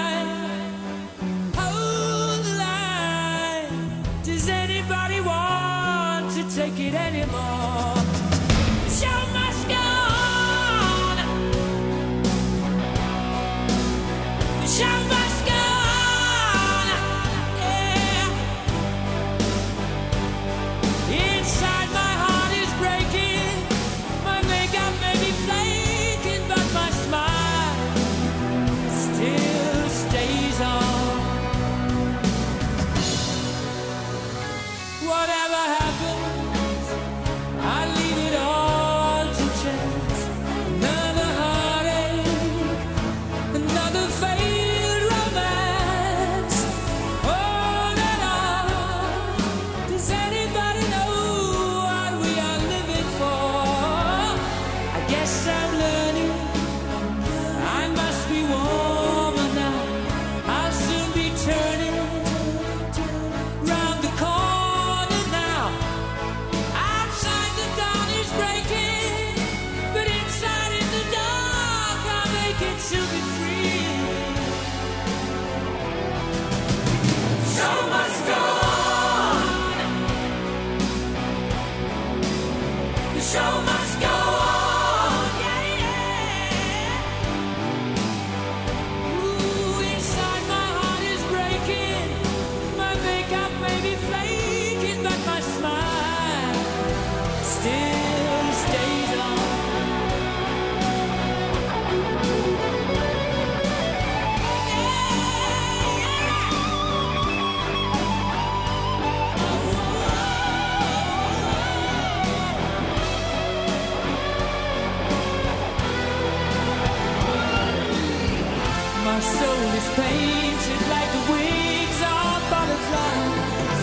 [SPEAKER 4] Our soul is painted like the wings of butterflies.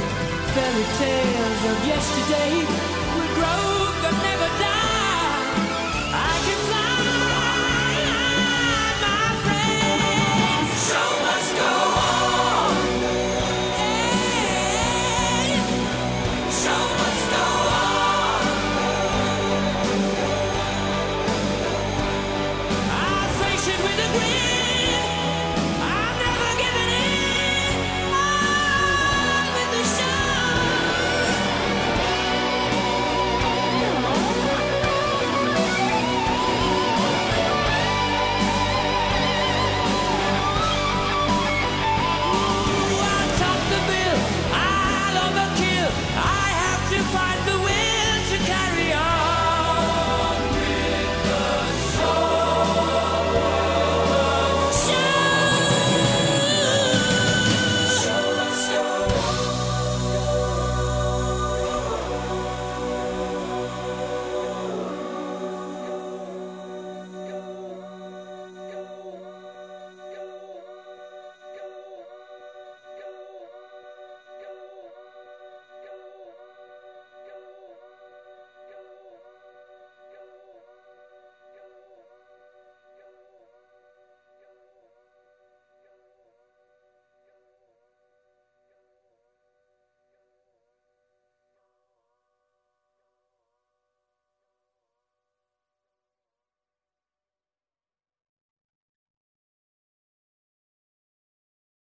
[SPEAKER 4] Fairy tales of yesterday will grow.